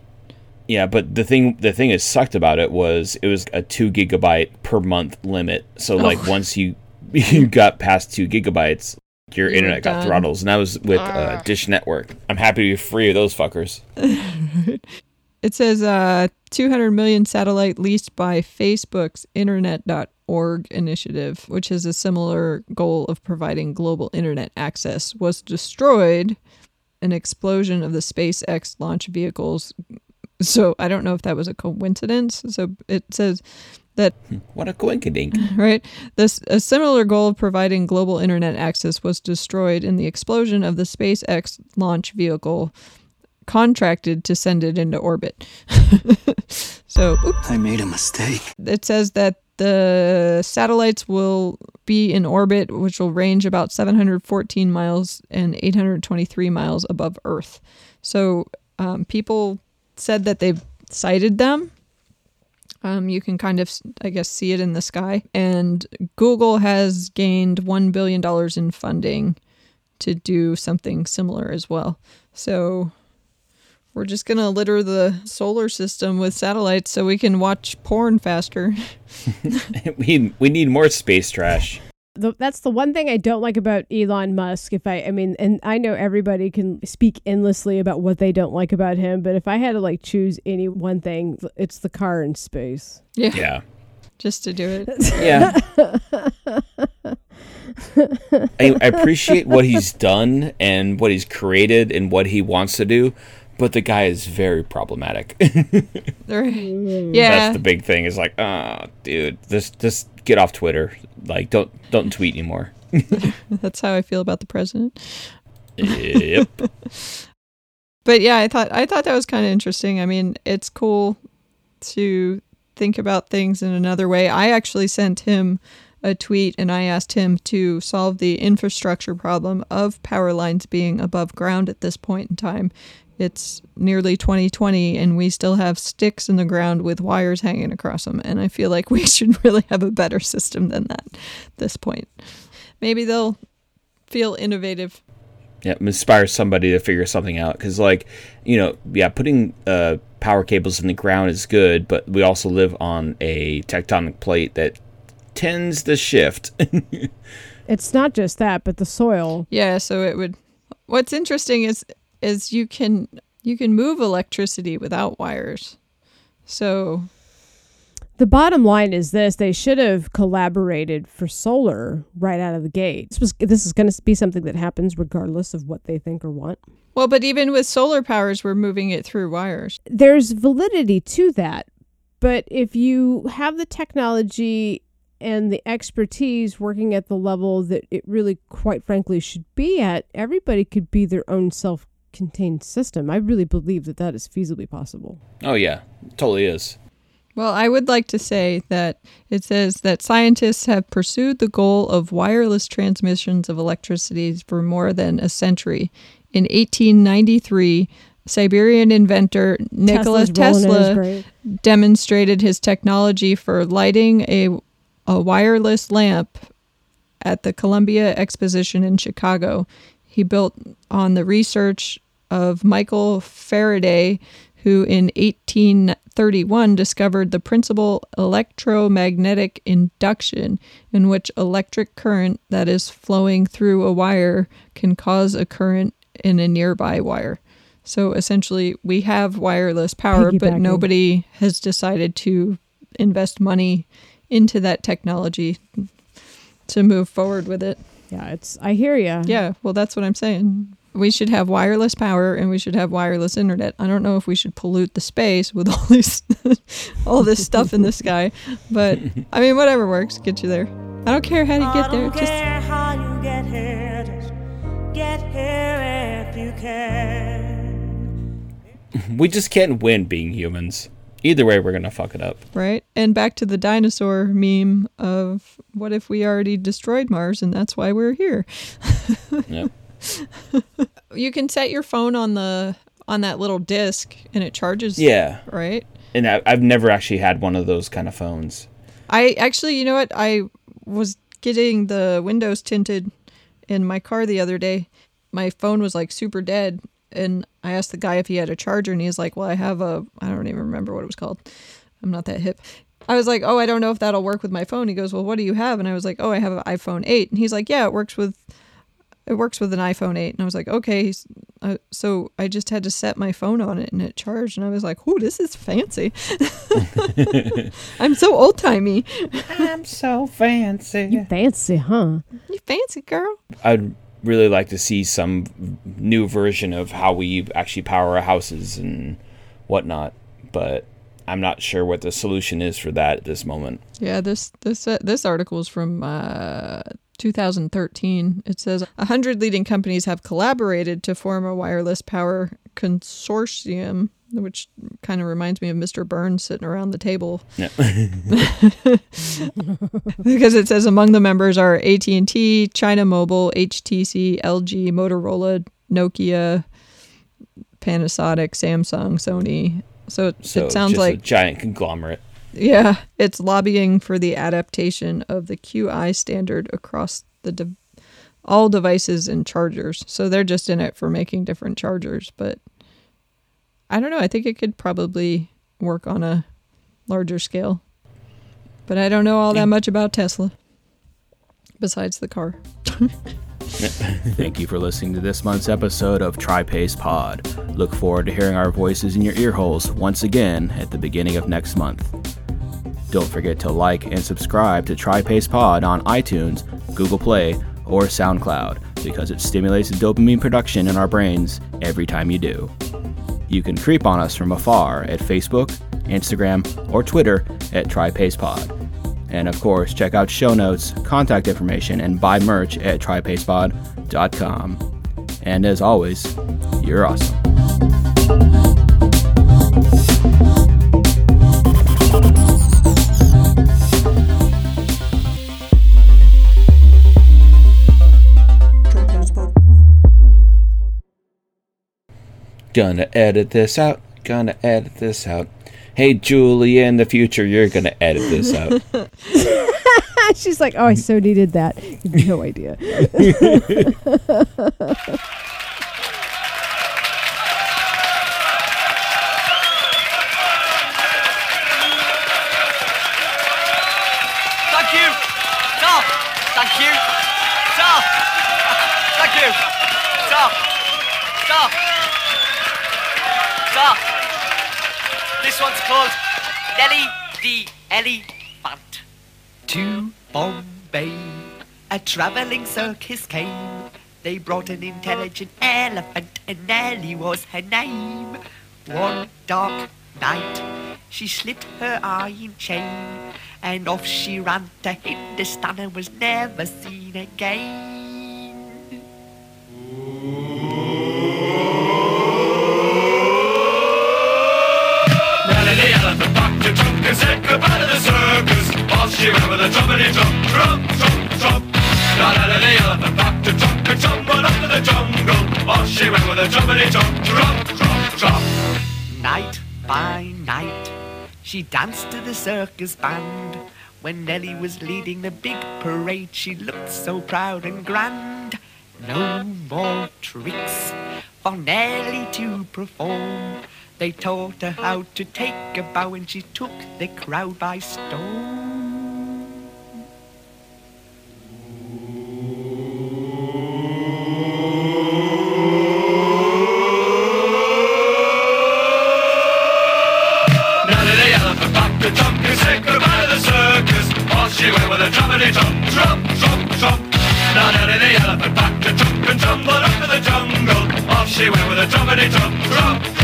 Yeah, but the thing the thing that sucked about it was it was a two gigabyte per month limit. So like Oh. once you you got past two gigabytes, your You were internet got done. throttles, and that was with uh. Dish Network. I'm happy to be free of those fuckers. It says uh, 200 million satellite leased by Facebook's Internet.org initiative, which has a similar goal of providing global internet access, was destroyed. An explosion of the SpaceX launch vehicles. So I don't know if that was a coincidence. So it says that What a coincidence, right? This a similar goal of providing global internet access was destroyed in the explosion of the SpaceX launch vehicle contracted to send it into orbit. so, oops. I made a mistake. it says that the satellites will be in orbit, which will range about 714 miles and 823 miles above Earth. So um, people said that they've sighted them. Um, you can kind of, I guess, see it in the sky. And Google has gained $1 billion in funding to do something similar as well. So we're just going to litter the solar system with satellites so we can watch porn faster. we we need more space trash. The, that's the one thing I don't like about Elon Musk. If I, I mean, and I know everybody can speak endlessly about what they don't like about him, but if I had to like choose any one thing, it's the car in space. Yeah. Yeah. Just to do it. Yeah. I, I appreciate what he's done and what he's created and what he wants to do, but the guy is very problematic. Yeah. That's the big thing. Is like, ah, dude, this just get off Twitter. Like, don't don't tweet anymore. That's how I feel about the president. yep. But yeah, I thought I thought that was kind of interesting. I mean, it's cool to think about things in another way. I actually sent him a tweet and I asked him to solve the infrastructure problem of power lines being above ground at this point in time. It's nearly 2020 and we still have sticks in the ground with wires hanging across them and I feel like we should really have a better system than that at this point. Maybe they'll feel innovative Yeah, inspire somebody to figure something out. Because, like, you know, yeah, putting uh, power cables in the ground is good, but we also live on a tectonic plate that tends to shift. It's not just that, but the soil. Yeah, so it would What's interesting is is you can you can move electricity without wires. So The bottom line is this: they should have collaborated for solar right out of the gate. This was this is going to be something that happens regardless of what they think or want. well, but even with solar powers we're moving it through wires. There's validity to that, but if you have the technology and the expertise working at the level that it really, quite frankly, should be at, everybody could be their own self-contained system. I really believe that that is feasibly possible. oh, yeah, totally is. Well, I would like to say that it says that scientists have pursued the goal of wireless transmissions of electricity for more than a century. In 1893, Siberian inventor Nikola Tesla's his Tesla demonstrated his technology for lighting a, a wireless lamp at the Columbia Exposition in Chicago. He built on the research of Michael Faraday, who in 1831 discovered the principle electromagnetic induction, in which electric current that is flowing through a wire can cause a current in a nearby wire. So essentially, we have wireless power, but nobody has decided to invest money into that technology to move forward with it. Yeah, it's. I hear you. Yeah, well, that's what I'm saying. We should have wireless power and we should have wireless internet. I don't know if we should pollute the space with all these, all this stuff in the sky, but I mean, whatever works, get you there. I don't care how you get there. Just how you get here, just get here if you can. We just can't win being humans. Either way, we're going to fuck it up. right. And back to the dinosaur meme of what if we already destroyed Mars and that's why we're here. Yep. You can set your phone on the on that little disc and it charges. Yeah. Right. And I, I've never actually had one of those kind of phones. I actually, you know what? I was getting the windows tinted in my car the other day. My phone was like super dead, and I asked the guy if he had a charger, and he's like, "Well, I have a. I don't even remember what it was called. I'm not that hip." I was like, "Oh, I don't know if that'll work with my phone." He goes, "Well, what do you have?" And I was like, "Oh, I have an iPhone 8." And he's like, "Yeah, it works with." It works with an iPhone 8. And I was like, okay. Uh, so I just had to set my phone on it and it charged. And I was like, oh, this is fancy. I'm so old timey. I'm so fancy. You fancy, huh? You fancy girl. I'd really like to see some new version of how we actually power our houses and whatnot. But I'm not sure what the solution is for that at this moment. Yeah, this this uh, this article is from uh, 2013. It says a hundred leading companies have collaborated to form a wireless power consortium, which kind of reminds me of Mr. Burns sitting around the table. Yeah. because it says among the members are AT&T, China Mobile, HTC, LG, Motorola, Nokia, Panasonic, Samsung, Sony. So it, So it sounds like a giant conglomerate. Yeah, it's lobbying for the adaptation of the QI standard across the de- all devices and chargers. So they're just in it for making different chargers, but I don't know. I think it could probably work on a larger scale. But I don't know all that much about Tesla besides the car. Thank you for listening to this month's episode of TriPace Pod. Look forward to hearing our voices in your ear holes once again at the beginning of next month. Don't forget to like and subscribe to TriPace Pod on iTunes, Google Play, or SoundCloud because it stimulates dopamine production in our brains every time you do. You can creep on us from afar at Facebook, Instagram, or Twitter at TriPacePod. And of course, check out show notes, contact information, and buy merch at TriPacePod.com. And as always, you're awesome. Gonna edit this out. Gonna edit this out. Hey, Julie, in the future, you're gonna edit this out. She's like, oh, I so needed that. No idea. Thank you. Stop. Thank you. Stop. Thank you. Stop. Stop. This one's called Nellie the Elephant. To Bombay, a traveling circus came. They brought an intelligent elephant, and Nellie was her name. One dark night, she slipped her iron chain, and off she ran to Hindustan and was never seen again. A drum, drum, drum, drum. Now Nellie the elephant packed a trunk and tumbled up to the jungle. Off she went with a drum, drum, drum, drum. Night by night, she danced to the circus band. When Nellie was leading the big parade, she looked so proud and grand. No more tricks for Nellie to perform. They taught her how to take a bow, and she took the crowd by storm. She went with a drummity drum, drum.